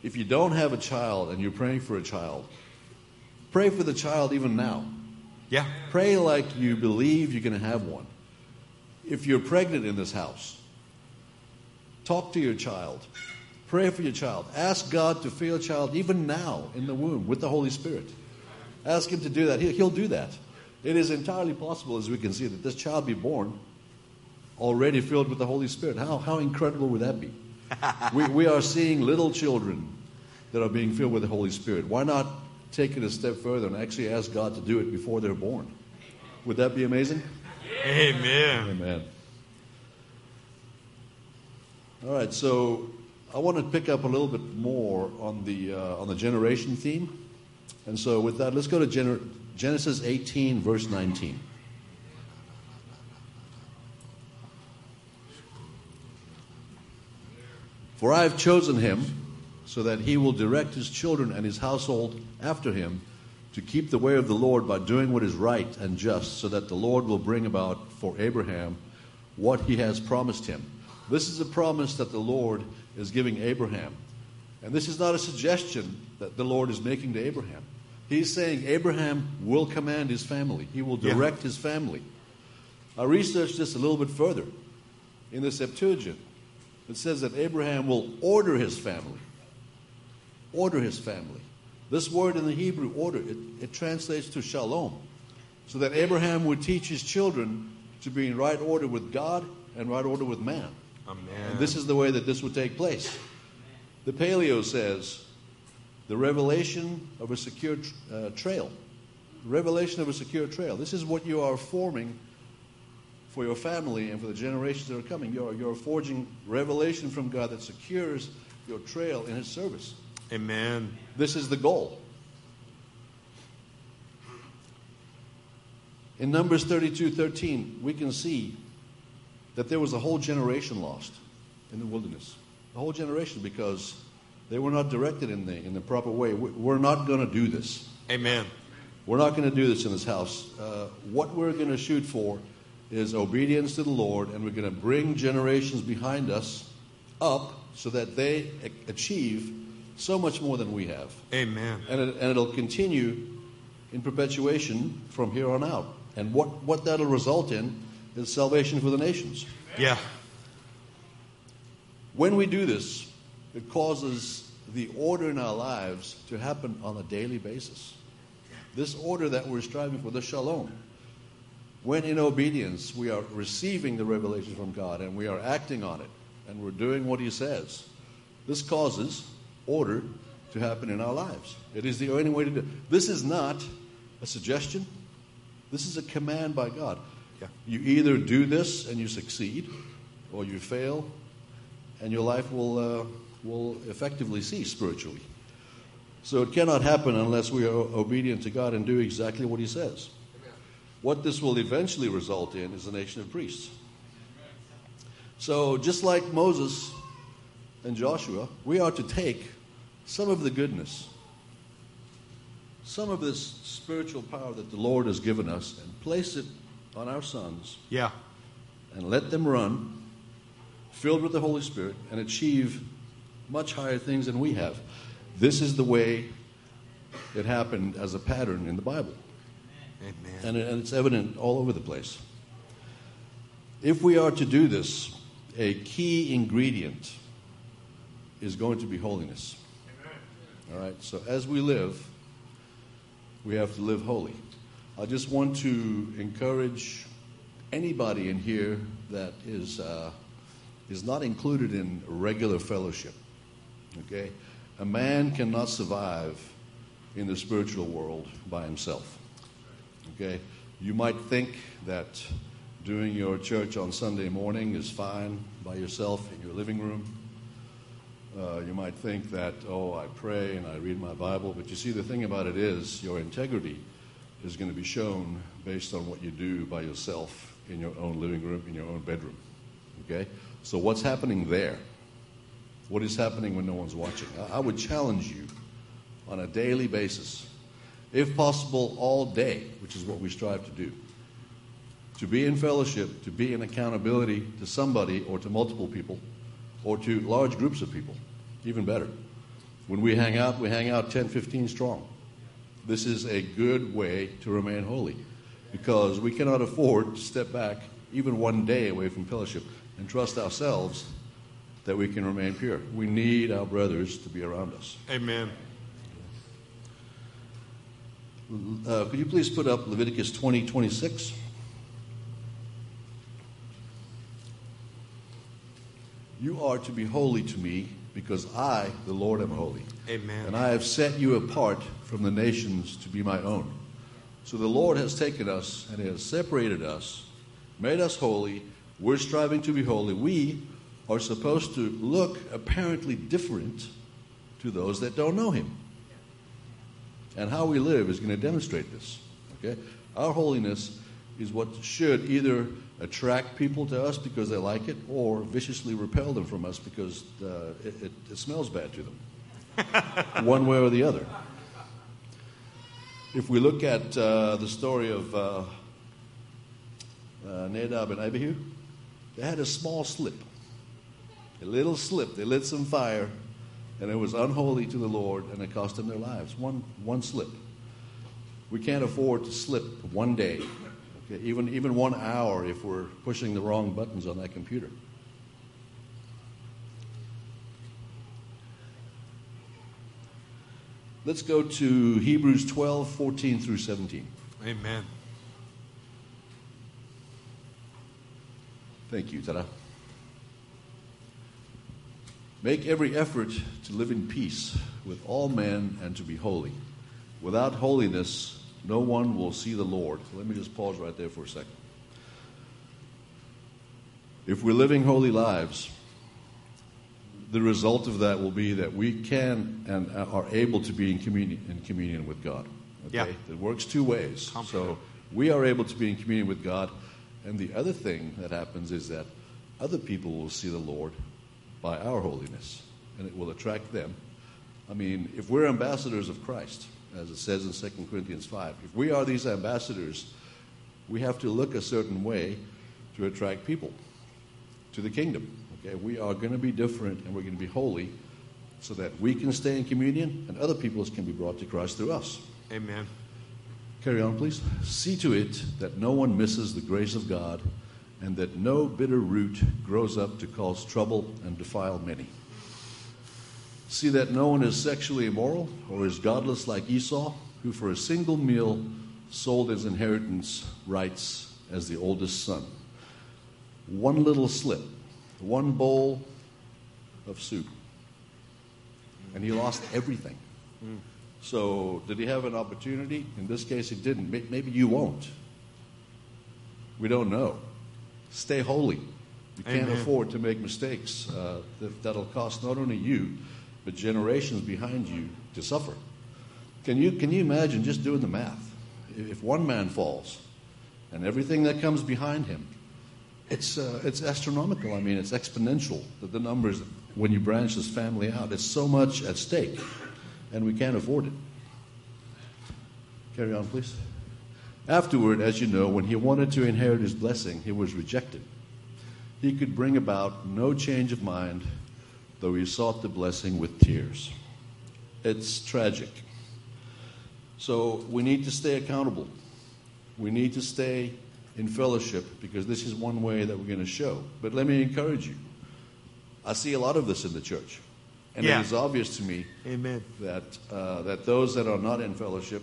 If you don't have a child and you're praying for a child, pray for the child even now. Yeah. Pray like you believe you're going to have one. If you're pregnant in this house, talk to your child. Pray for your child. Ask God to fill your child even now in the womb with the Holy Spirit. Ask Him to do that. He'll, he'll do that. It is entirely possible, as we can see, that this child be born already filled with the Holy Spirit. How, how incredible would that be? we, we are seeing little children that are being filled with the Holy Spirit. Why not take it a step further and actually ask God to do it before they're born? Would that be amazing? Amen. Amen. All right, so I want to pick up a little bit more on the uh, on the generation theme, and so with that, let's go to Gener- Genesis 18, verse 19. For I have chosen him so that he will direct his children and his household after him to keep the way of the Lord by doing what is right and just, so that the Lord will bring about for Abraham what he has promised him. This is a promise that the Lord is giving Abraham. And this is not a suggestion that the Lord is making to Abraham. He's saying Abraham will command his family, he will Yeah. direct his family. I researched this a little bit further. In the Septuagint, it says that Abraham will order his family. Order his family. This word in the Hebrew, order, it, it translates to shalom. So that Abraham would teach his children to be in right order with God and right order with man. Amen. And this is the way that this would take place. The Paleo says the revelation of a secure uh, trail. Revelation of a secure trail. This is what you are forming for your family and for the generations that are coming. You're, you're forging revelation from God that secures your trail in His service. Amen. This is the goal. In Numbers 32 13, we can see that there was a whole generation lost in the wilderness. A whole generation because they were not directed in the, in the proper way. We- We're not going to do this. Amen. We're not going to do this in this house. Uh, what we're going to shoot for is obedience to the Lord, and we're going to bring generations behind us up so that they achieve so much more than we have. Amen. And, it, and it'll continue in perpetuation from here on out. And what, what that'll result in is salvation for the nations. Yeah. When we do this, it causes the order in our lives to happen on a daily basis. This order that we're striving for, the shalom. When in obedience we are receiving the revelation from God and we are acting on it and we're doing what He says, this causes order to happen in our lives. It is the only way to do it. This is not a suggestion, this is a command by God. Yeah. You either do this and you succeed, or you fail, and your life will, uh, will effectively cease spiritually. So it cannot happen unless we are obedient to God and do exactly what He says. What this will eventually result in is a nation of priests. So, just like Moses and Joshua, we are to take some of the goodness, some of this spiritual power that the Lord has given us, and place it on our sons Yeah. and let them run, filled with the Holy Spirit, and achieve much higher things than we have. This is the way it happened as a pattern in the Bible, Amen. and, and it's evident all over the place. If we are to do this, a key ingredient is going to be holiness. All right, so as we live, we have to live holy. I just want to encourage anybody in here that is, uh, is not included in regular fellowship. Okay? A man cannot survive in the spiritual world by himself. Okay? You might think that doing your church on Sunday morning is fine by yourself in your living room. Uh, you might think that, oh, I pray and I read my Bible, but you see, the thing about it is your integrity is going to be shown based on what you do by yourself in your own living room, in your own bedroom. Okay? So, what's happening there? What is happening when no one's watching? I, would challenge you on a daily basis, if possible, all day, which is what we strive to do, to be in fellowship, to be in accountability to somebody or to multiple people or to large groups of people. Even better. When we hang out, we hang out 10, 15 strong. This is a good way to remain holy because we cannot afford to step back even one day away from fellowship and trust ourselves that we can remain pure. We need our brothers to be around us. Amen. Uh, could you please put up Leviticus 20, 26? You are to be holy to me because I, the Lord, am holy. Amen. And I have set you apart from the nations to be my own. So the Lord has taken us and has separated us, made us holy. We're striving to be holy. We are supposed to look apparently different to those that don't know Him. And how we live is going to demonstrate this. Okay? Our holiness is what should either attract people to us because they like it or viciously repel them from us because uh, it, it, it smells bad to them. One way or the other. If we look at uh, the story of uh, uh, Nadab and Abihu, they had a small slip, a little slip. They lit some fire, and it was unholy to the Lord, and it cost them their lives. One, one slip. We can't afford to slip one day, okay, even, even one hour if we're pushing the wrong buttons on that computer. Let's go to Hebrews 12, 14 through 17. Amen. Thank you, Tara. Make every effort to live in peace with all men and to be holy. Without holiness, no one will see the Lord. Let me just pause right there for a second. If we're living holy lives, the result of that will be that we can and are able to be in communion, in communion with God. Okay? Yeah. It works two ways. So we are able to be in communion with God, and the other thing that happens is that other people will see the Lord by our holiness, and it will attract them. I mean, if we're ambassadors of Christ, as it says in 2 Corinthians 5, if we are these ambassadors, we have to look a certain way to attract people to the kingdom. Okay, we are going to be different and we're going to be holy so that we can stay in communion and other peoples can be brought to Christ through us. Amen. Carry on, please. See to it that no one misses the grace of God and that no bitter root grows up to cause trouble and defile many. See that no one is sexually immoral or is godless like Esau, who for a single meal sold his inheritance rights as the oldest son. One little slip, one bowl of soup, and he lost everything. So, did he have an opportunity? In this case, he didn't. Maybe you won't. We don't know. Stay holy. You can't Amen. afford to make mistakes uh, that, that'll cost not only you, but generations behind you to suffer. Can you, can you imagine just doing the math? If one man falls and everything that comes behind him, it's, uh, it's astronomical. I mean, it's exponential, the, the numbers when you branch this family out. It's so much at stake, and we can't afford it. Carry on, please. Afterward, as you know, when he wanted to inherit his blessing, he was rejected. He could bring about no change of mind, though he sought the blessing with tears. It's tragic. So we need to stay accountable. We need to stay in fellowship because this is one way that we're going to show. But let me encourage you. I see a lot of this in the church. And Yeah. it is obvious to me Amen. that, uh, that those that are not in fellowship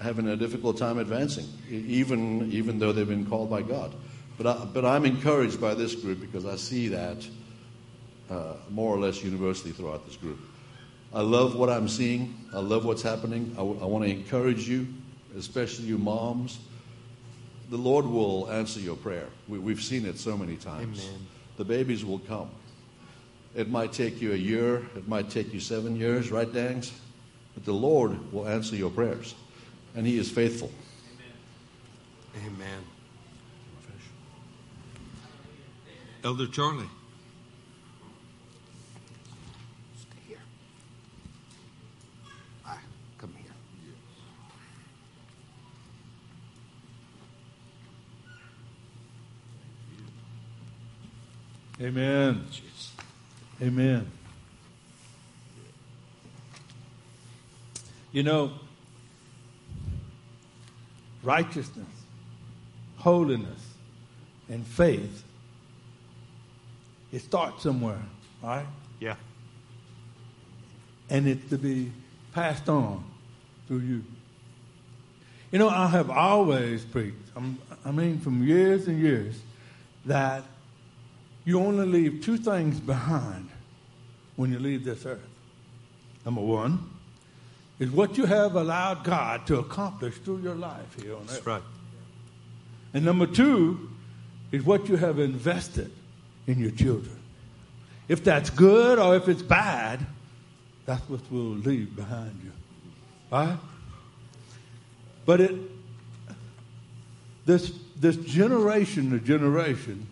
having a difficult time advancing, even, even though they've been called by God. But, I, but I'm encouraged by this group because I see that uh, more or less universally throughout this group. I love what I'm seeing. I love what's happening. I, want to encourage you, especially you moms. The Lord will answer your prayer. We, we've seen it so many times. Amen. The babies will come. It might take you a year, it might take you seven years, right, Dangs? But the Lord will answer your prayers, and He is faithful. Amen. Elder Charlie. Stay here. Ah, come here. Amen. Amen. You know, righteousness, holiness, and faith, it starts somewhere, right? Yeah. and it's to be passed on through you. You know, I have always preached, I'm, I mean, from years and years, that you only leave two things behind when you leave this earth. Number one is what you have allowed God to accomplish through your life here on earth. That's right. And number two is what you have invested in your children. If that's good or if it's bad, that's what we'll leave behind you. All right? But it this this generation to generation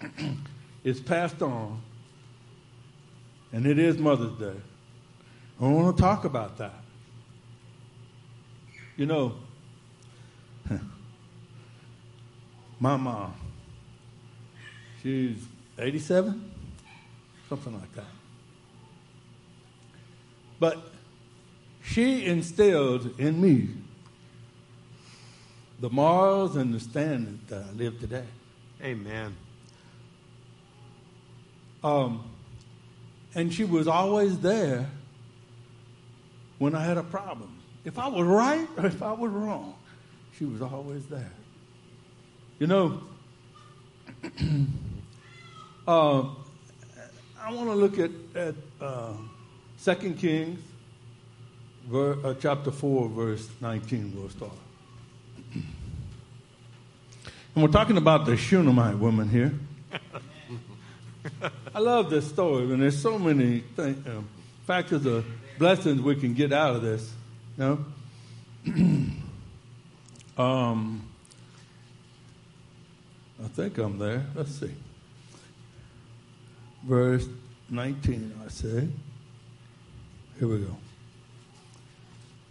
is passed on, and it is Mother's Day. I want to talk about that. You know, my mom, she's 87, something like that. But she instilled in me the morals and the standards that I live today. Amen. Um, and she was always there when I had a problem. If I was right or if I was wrong, she was always there. You know, uh, I want to look at, at uh, 2 Kings ver, uh, chapter 4, verse 19. We'll start. And we're talking about the Shunammite woman here. I love this story, and there's so many th- um, factors of blessings we can get out of this. You know? um, I think I'm there. Let's see. Verse 19, I say. Here we go.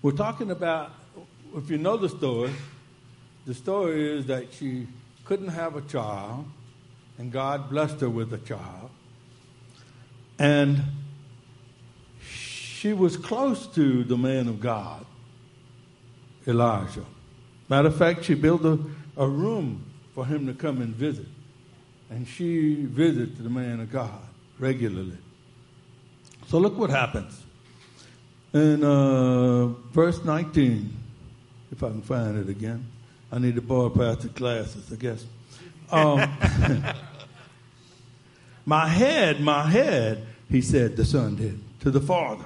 We're talking about, if you know the story, the story is that she couldn't have a child, and God blessed her with a child. And she was close to the man of God, Elijah. Matter of fact, she built a, a room for him to come and visit. And she visited the man of God regularly. So look what happens. In uh, verse 19, if I can find it again. I need to borrow Pastor glasses, I guess. Um, my head, my head, he said, the son did, to the father.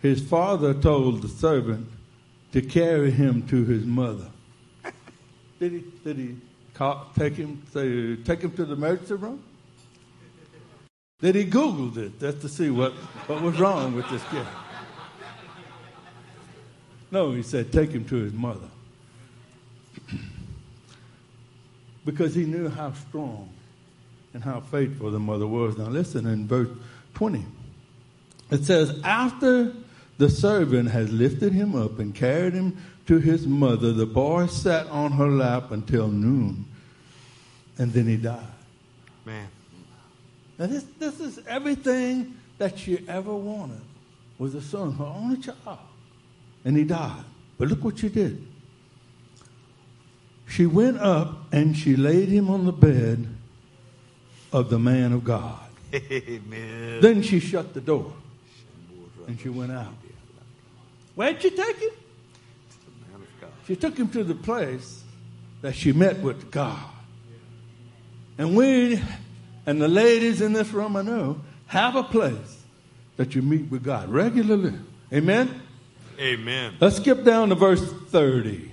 His father told the servant to carry him to his mother. Did he? Did he call, take him? Say, take him to the emergency room? Did he Google it just to see what, what was wrong with this kid? No, he said, take him to his mother. Because he knew how strong and how faithful the mother was. Now, listen in verse 20. It says, After the servant had lifted him up and carried him to his mother, the boy sat on her lap until noon, and then he died. Man. Now, this, this is everything that she ever wanted was a son, her only child. And he died. But look what she did. She went up and she laid him on the bed of the man of God. Amen. Then she shut the door and she went out. Where'd she take him? Man of God. She took him to the place that she met with God. And we, and the ladies in this room, I know, have a place that you meet with God regularly. Amen? Amen. Let's skip down to verse 30.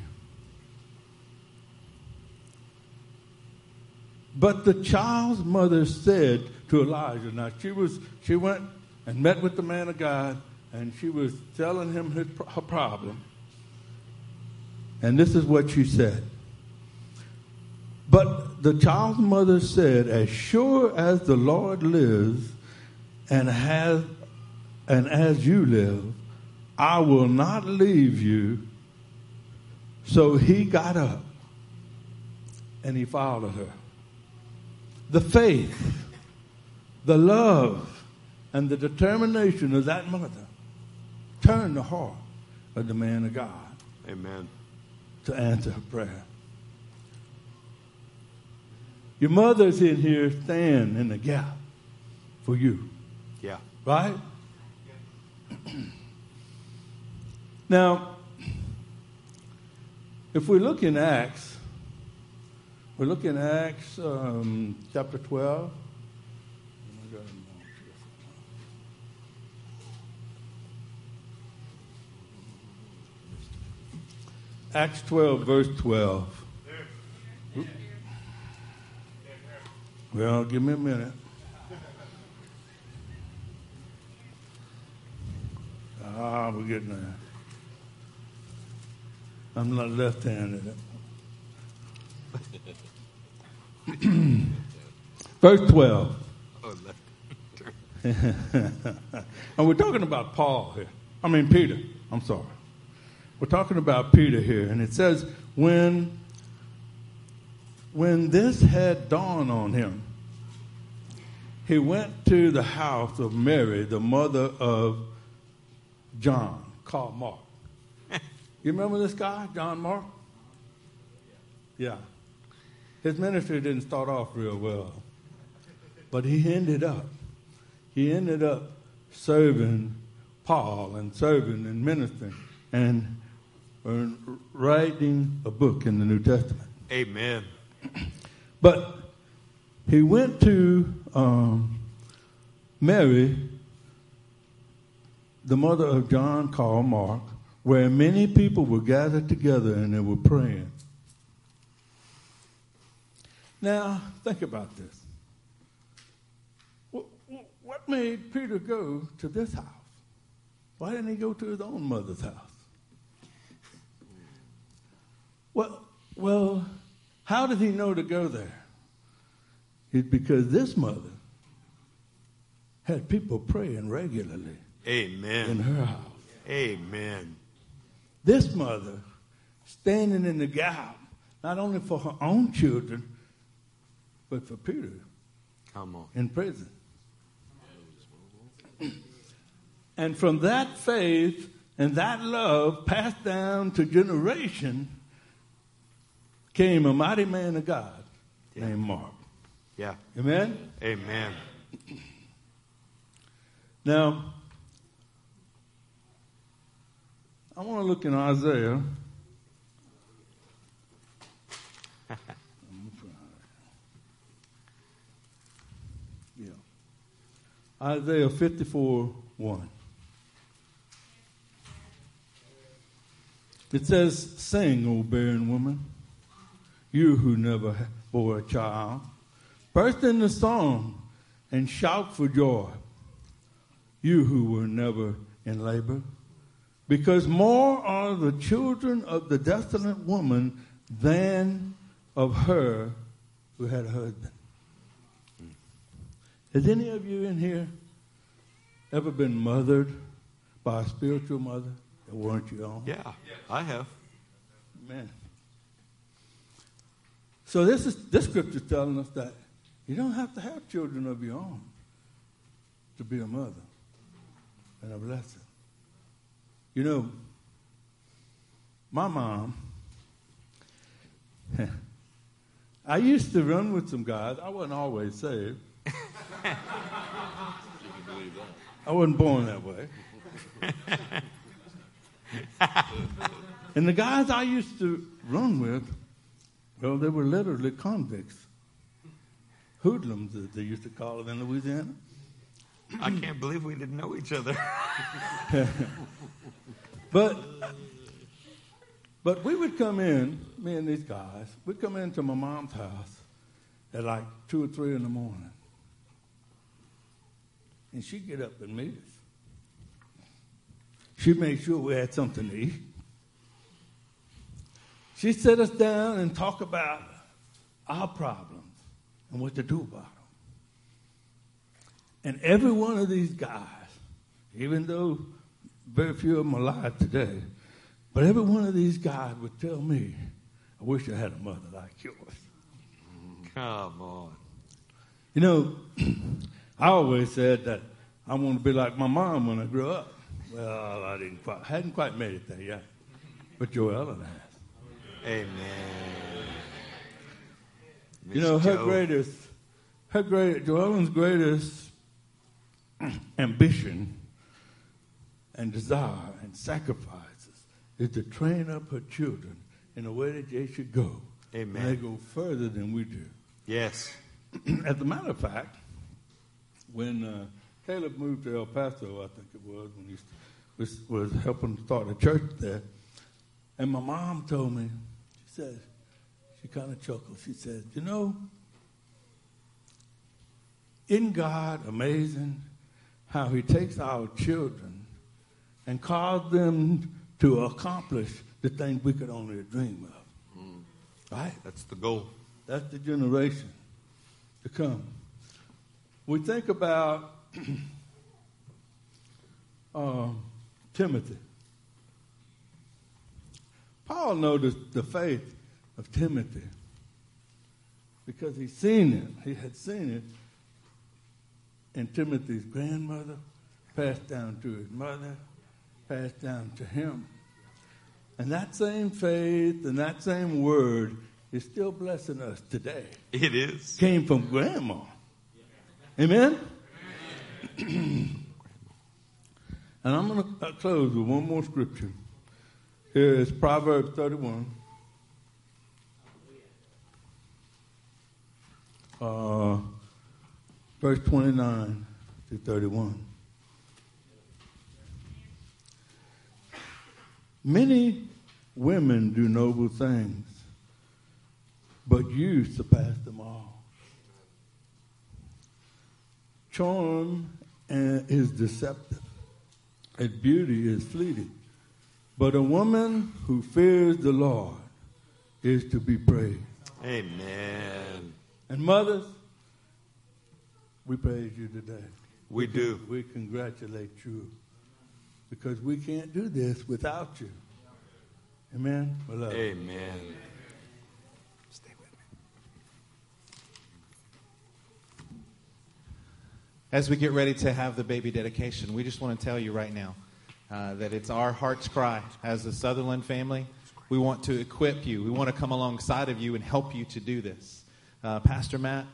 But the child's mother said to Elijah, now she was she went and met with the man of God, and she was telling him his, her problem. And this is what she said. But the child's mother said, As sure as the Lord lives and has and as you live, I will not leave you. So he got up and he followed her. The faith, the love, and the determination of that mother turned the heart of the man of God Amen. to answer her prayer. Your mother's in here standing in the gap for you, Yeah. right? now, if we look in Acts, we look in Acts um, chapter 12. Acts 12, verse 12. Well, give me a minute. Ah, we're getting there. I'm not left handed. Verse 12. Oh, and we're talking about Paul here. I mean, Peter. I'm sorry. We're talking about Peter here. And it says, when, when this had dawned on him, he went to the house of Mary, the mother of John, called Mark. you remember this guy, John Mark? Yeah. His ministry didn't start off real well, but he ended up, he ended up serving Paul and serving and ministering and writing a book in the New Testament. Amen. But he went to um, Mary, the mother of John called Mark, where many people were gathered together and they were praying. Now, think about this. What, made Peter go to this house? Why didn't he go to his own mother's house? Well, well, how did he know to go there? It's because this mother had people praying regularly in her house. Amen. This mother standing in the gap, not only for her own children, but for Peter Come on. in prison. And from that faith and that love passed down to generation came a mighty man of God Yeah. named Mark. Yeah. Amen? Amen. Now, I want to look in Isaiah. yeah. Isaiah 54 1. It says, Sing, O barren woman, you who never bore a child. Burst into song and shout for joy, you who were never in labor. Because more are the children of the desolate woman than of her who had a husband. Has any of you in here ever been mothered by a spiritual mother that weren't your own? Yeah, I have. Amen. So this is this scripture is telling us that you don't have to have children of your own to be a mother and a blessing. You know, my mom, I used to run with some guys. I wasn't always saved. I wasn't born that way. and the guys I used to run with, well, they were literally convicts. Hoodlums, as they used to call it in Louisiana. I can't believe we didn't know each other. But but we would come in, me and these guys, we'd come into my mom's house at like two or three in the morning. And she'd get up and meet us. She'd make sure we had something to eat. She'd sit us down and talk about our problems and what to do about them. And every one of these guys, even though very few of them are alive today, but every one of these guys would tell me, I wish I had a mother like yours. Come on. You know, I always said that I want to be like my mom when I grow up. Well, I didn't quite, hadn't quite made it there yet, but Joellen has. Amen. You know, her Joe. greatest, her great, Joellen's greatest ambition and desire and sacrifices is to train up her children in a way that they should go. Amen. And they go further than we do. Yes. As a matter of fact, when uh, Caleb moved to El Paso, I think it was, when he was, was helping start a church there, and my mom told me, she said, she kind of chuckled. She said, You know, isn't God amazing how He takes our children and calls them to accomplish the things we could only dream of? Right? That's the goal. That's the generation to come. We think about um, Timothy. Paul noticed the faith of Timothy because he's seen it. He had seen it in Timothy's grandmother, passed down to his mother, passed down to him. And that same faith and that same word is still blessing us today. It is. Came from grandma. Amen? and I'm going to close with one more scripture. Here is Proverbs 31. Uh, verse 29 to 31. Many women do noble things, but you surpass them all. Charm is deceptive, and beauty is fleeting. But a woman who fears the Lord is to be praised. Amen. And mothers, we praise you today. We do. We congratulate you because we can't do this without you. Amen. Beloved. Amen. Stay with me. As we get ready to have the baby dedication, we just want to tell you right now uh, that it's our heart's cry as the Sutherland family. We want to equip you. We want to come alongside of you and help you to do this. Uh, Pastor Matt,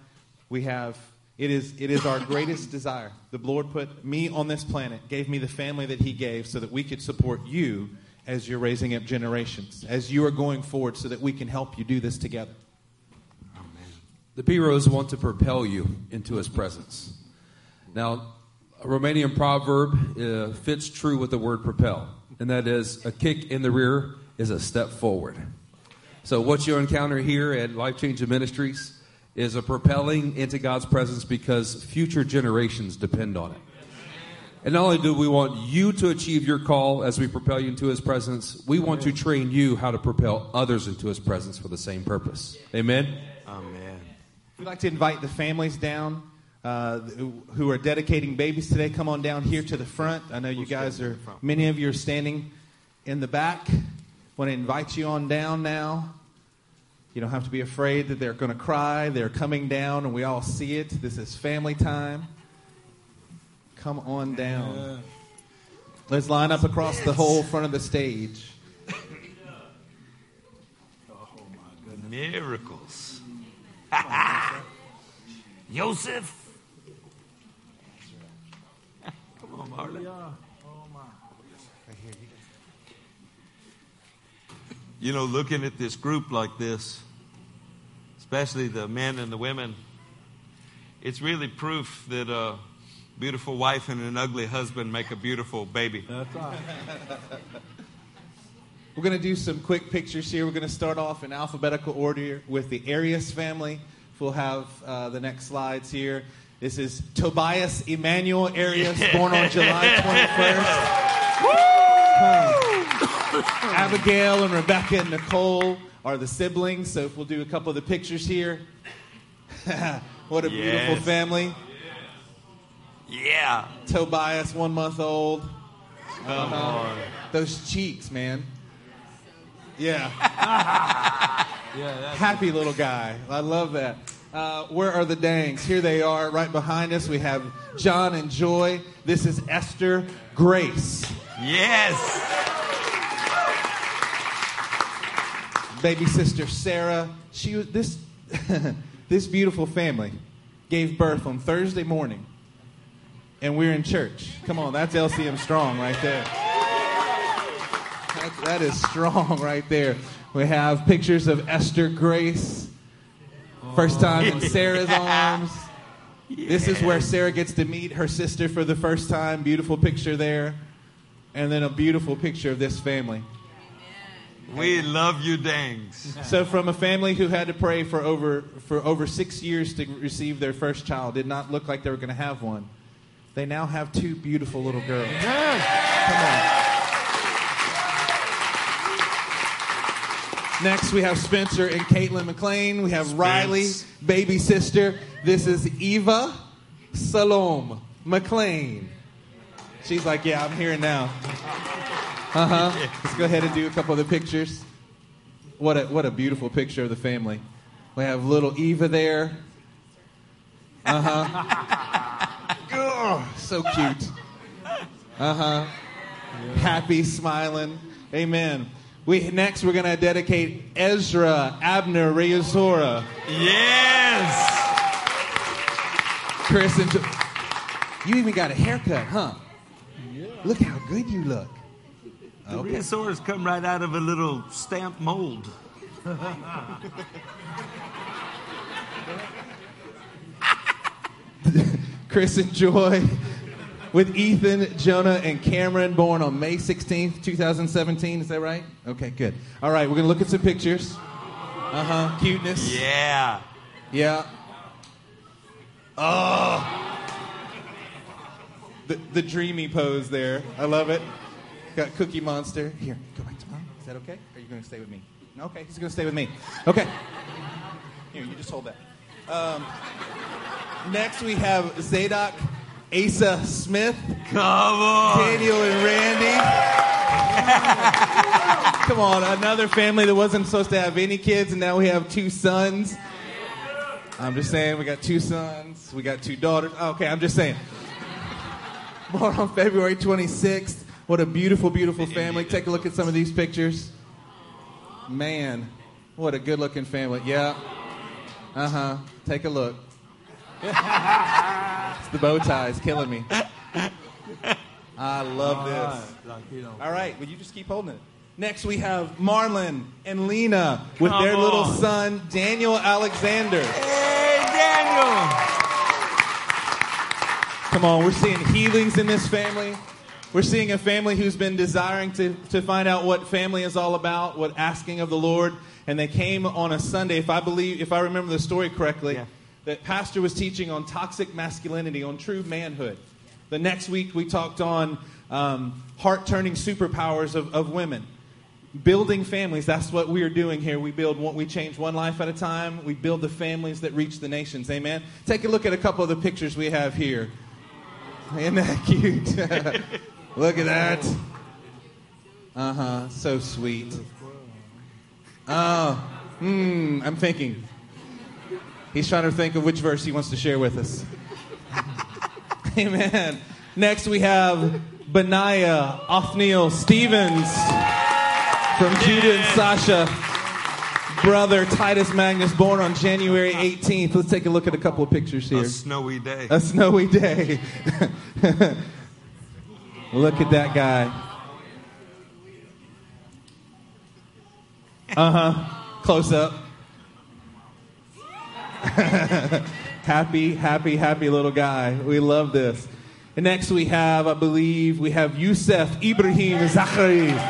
we have. It is, it is our greatest desire. The Lord put me on this planet, gave me the family that He gave so that we could support you as you're raising up generations, as you are going forward, so that we can help you do this together. The B Rose want to propel you into his presence. Now, a Romanian proverb uh, fits true with the word propel, and that is a kick in the rear is a step forward. So, what you encounter here at Life Changing Ministries is a propelling into God's presence because future generations depend on it. And not only do we want you to achieve your call as we propel you into His presence, we want to train you how to propel others into His presence for the same purpose. Amen? Amen. We'd like to invite the families down uh, who- who are dedicating babies today. Come on down here to the front. I know you guys are, many of you are standing in the back. Want to invite you on down now. You don't have to be afraid that they're going to cry. They're coming down, and we all see it. This is family time. Come on down. Let's line up across the whole front of the stage. Miracles. Joseph. Come Marlon. You know, looking at this group like this, especially the men and the women, it's really proof that a beautiful wife and an ugly husband make a beautiful baby. That's right. We're going to do some quick pictures here. We're going to start off in alphabetical order with the Arias family. We'll have uh, the next slides here. This is Tobias Emmanuel Arias, born on July 21st. Abigail and Rebecca and Nicole are the siblings. So if we'll do a couple of the pictures here. what a beautiful family. Yeah. Tobias, one month old. Uh-huh. Those cheeks, man. Yeah. Happy little guy. I love that. Uh, where are the dangs? Here they are, right behind us. We have John and Joy. This is Esther Grace. Yes. Baby sister Sarah. She was this this beautiful family gave birth on Thursday morning, and we're in church. Come on, that's LCM strong right there. That, that is strong right there. We have pictures of Esther Grace, first time in Sarah's arms. This is where Sarah gets to meet her sister for the first time. Beautiful picture there. And then a beautiful picture of this family. We love you, dangs. So, from a family who had to pray for over for over six years to receive their first child, did not look like they were going to have one. They now have two beautiful little girls. Come on. Next, we have Spencer and Caitlin McLean. We have Riley, baby sister. This is Eva Salome McLean. She's like, yeah, I'm here now. Uh huh. Let's go ahead and do a couple of the pictures. What a what a beautiful picture of the family. We have little Eva there. Uh huh. so cute. Uh huh. Happy, smiling. Amen. We next we're gonna dedicate Ezra Abner Reyesora. Yes. Chris and Jo- you even got a haircut, huh? Yeah. Look how good you look. The resource come right out of a little stamp mold. Chris and Joy with Ethan, Jonah, and Cameron, born on May 16th, 2017. Is that right? Okay, good. All right, we're going to look at some pictures. Uh huh. Cuteness. Yeah. Yeah. Oh. The, the dreamy pose there. I love it. Got Cookie Monster. Here, go back to mom. Is that okay? Or are you going to stay with me? Okay, he's going to stay with me. Okay. Here, you just hold that. Um, next, we have Zadok, Asa Smith, Come on. Daniel, and Randy. Come on, another family that wasn't supposed to have any kids, and now we have two sons. I'm just saying, we got two sons, we got two daughters. Okay, I'm just saying. Born on February 26th. What a beautiful, beautiful family. Take a look at some of these pictures. Man, what a good looking family. Yeah. Uh huh. Take a look. It's the bow ties killing me. I love this. Like, you know. All right, will you just keep holding it? Next, we have Marlon and Lena with Come their little son, Daniel Alexander. Hey, Daniel. Come on, we're seeing healings in this family. We're seeing a family who's been desiring to, to find out what family is all about, what asking of the Lord. And they came on a Sunday, if I believe, if I remember the story correctly, Yeah. That pastor was teaching on toxic masculinity, on true manhood. The next week, we talked on um, heart turning superpowers of, of women. Building families, that's what we are doing here. We build one, we change one life at a time. We build the families that reach the nations. Amen. Take a look at a couple of the pictures we have here. Isn't that cute? look at that. Uh huh. So sweet. Oh, hmm. I'm thinking. He's trying to think of which verse he wants to share with us. Amen. Next we have Benaiah Othniel Stevens from Judah and Sasha. Brother Titus Magnus, born on January 18th. Let's take a look at a couple of pictures here. A snowy day. A snowy day. Look at that guy. Uh huh. Close up. happy, happy, happy little guy. We love this. And next we have, I believe, we have Youssef Ibrahim Zachary. Youssef!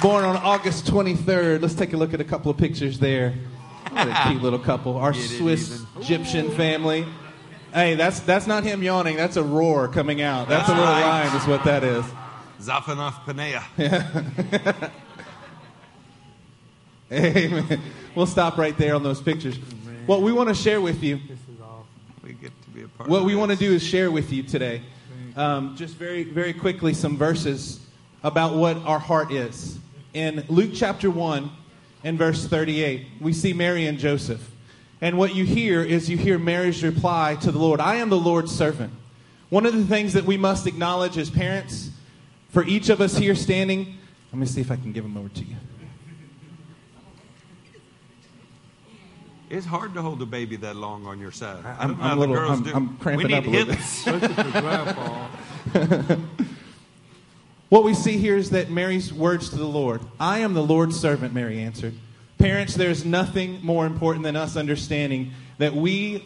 Born on August 23rd. Let's take a look at a couple of pictures there. What a cute little couple. Our Get Swiss. Egyptian family. Hey, that's that's not him yawning. That's a roar coming out. That's a little Right. line, is what that is. Zaphenath Paneah. Amen. We'll stop right there on those pictures. What we want to share with you, this is all we get to be a part what we want to do is share with you today, um, just very, very quickly, some verses about what our heart is. In Luke chapter 1 and verse 38, we see Mary and Joseph. And what you hear is you hear Mary's reply to the Lord I am the Lord's servant. One of the things that we must acknowledge as parents, for each of us here standing, let me see if I can give them over to you. It's hard to hold a baby that long on your side. I I'm- don't I'm a little- girls I'm- I'm cramping we need up a little bit. hips. Especially. What we see here is that Mary's words to the Lord I am the Lord's servant, Mary answered. Parents, there's nothing more important than us understanding that we,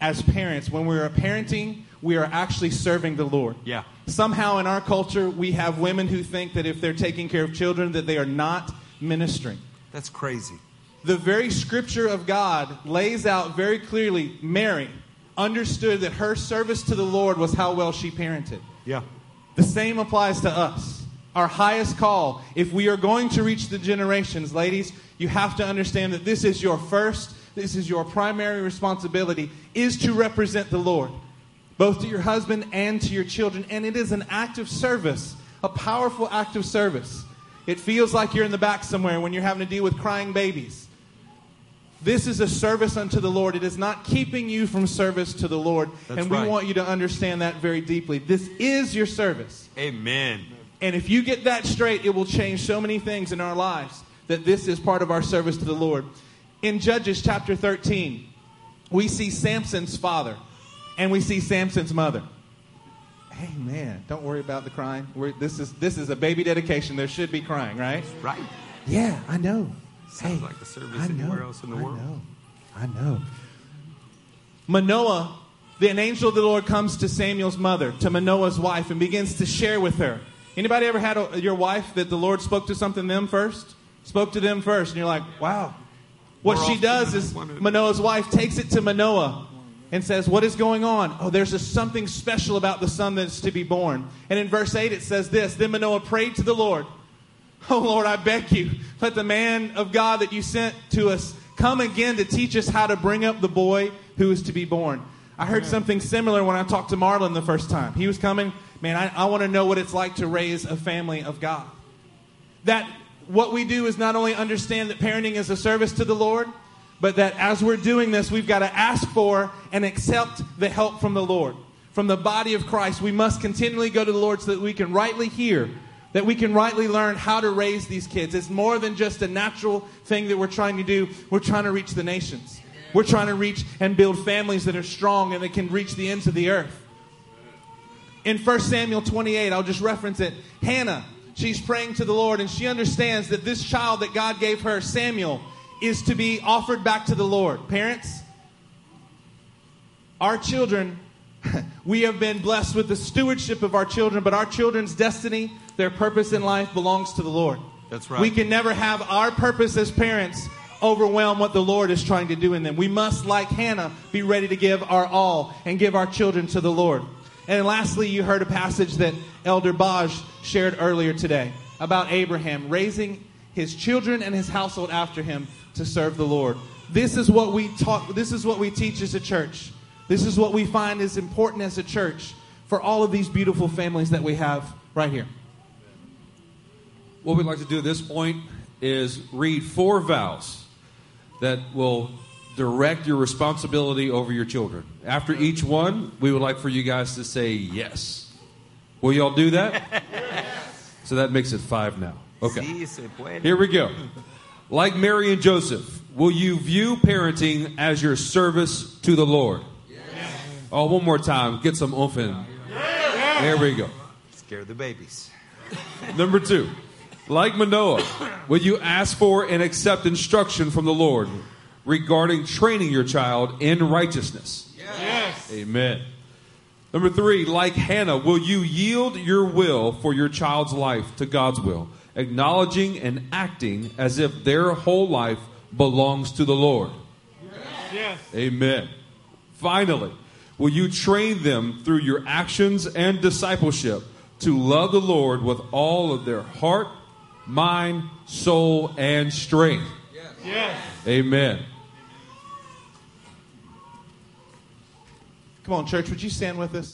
as parents, when we are parenting, we are actually serving the Lord. Yeah. Somehow in our culture, we have women who think that if they're taking care of children, that they are not ministering. That's crazy. The very scripture of God lays out very clearly Mary understood that her service to the Lord was how well she parented. Yeah. The same applies to us. Our highest call, if we are going to reach the generations, ladies, you have to understand that this is your first, this is your primary responsibility, is to represent the Lord, both to your husband and to your children. And it is an act of service, a powerful act of service. It feels like you're in the back somewhere when you're having to deal with crying babies. This is a service unto the Lord. It is not keeping you from service to the Lord. That's and we right. want you to understand that very deeply. This is your service. Amen. And if you get that straight, it will change so many things in our lives that this is part of our service to the Lord. In Judges chapter 13, we see Samson's father and we see Samson's mother. Amen. Don't worry about the crying. We're, this, is, this is a baby dedication. There should be crying, right? Right. Yeah, I know. Sounds like a service I anywhere know, else in the I world. know. I know. Manoah, then angel of the Lord comes to Samuel's mother, to Manoah's wife, and begins to share with her. Anybody ever had a, your wife that the Lord spoke to something them first? Spoke to them first, and you're like, wow. What More she does is Manoah's wife takes it to Manoah and says, What is going on? Oh, there's a, something special about the son that's to be born. And in verse 8 it says this Then Manoah prayed to the Lord, Oh Lord, I beg you, let the man of God that you sent to us come again to teach us how to bring up the boy who is to be born. I heard something similar when I talked to Marlon the first time. He was coming, man, I, I want to know what it's like to raise a family of God. That what we do is not only understand that parenting is a service to the Lord, but that as we're doing this, we've got to ask for and accept the help from the Lord. From the body of Christ, we must continually go to the Lord so that we can rightly hear, that we can rightly learn how to raise these kids. It's more than just a natural thing that we're trying to do. We're trying to reach the nations. We're trying to reach and build families that are strong and that can reach the ends of the earth. In 1 Samuel 28, I'll just reference it. Hannah, she's praying to the Lord and she understands that this child that God gave her, Samuel, is to be offered back to the Lord. Parents, our children, we have been blessed with the stewardship of our children, but our children's destiny, their purpose in life belongs to the Lord. That's right. We can never have our purpose as parents overwhelm what the Lord is trying to do in them. We must, like Hannah, be ready to give our all and give our children to the Lord. And lastly, you heard a passage that Elder Baj shared earlier today about Abraham raising his children and his household after him to serve the Lord. This is what we talk this is what we teach as a church. This is what we find is important as a church for all of these beautiful families that we have right here. What we'd like to do at this point is read four vows that will direct your responsibility over your children. After each one, we would like for you guys to say yes. Will y'all do that? So that makes it five now. Okay. Sí, se puede. Here we go. Like Mary and Joseph, will you view parenting as your service to the Lord? Oh, one more time. Get some oomph in. There we go. Scare the babies. Number two, like Manoah, will you ask for and accept instruction from the Lord regarding training your child in righteousness? Yes. Amen. Number three, like Hannah, will you yield your will for your child's life to God's will, acknowledging and acting as if their whole life belongs to the Lord? Yes. Amen. Finally, will you train them through your actions and discipleship to love the Lord with all of their heart, mind, soul, and strength? Yes. Amen. Come on, church, would you stand with us?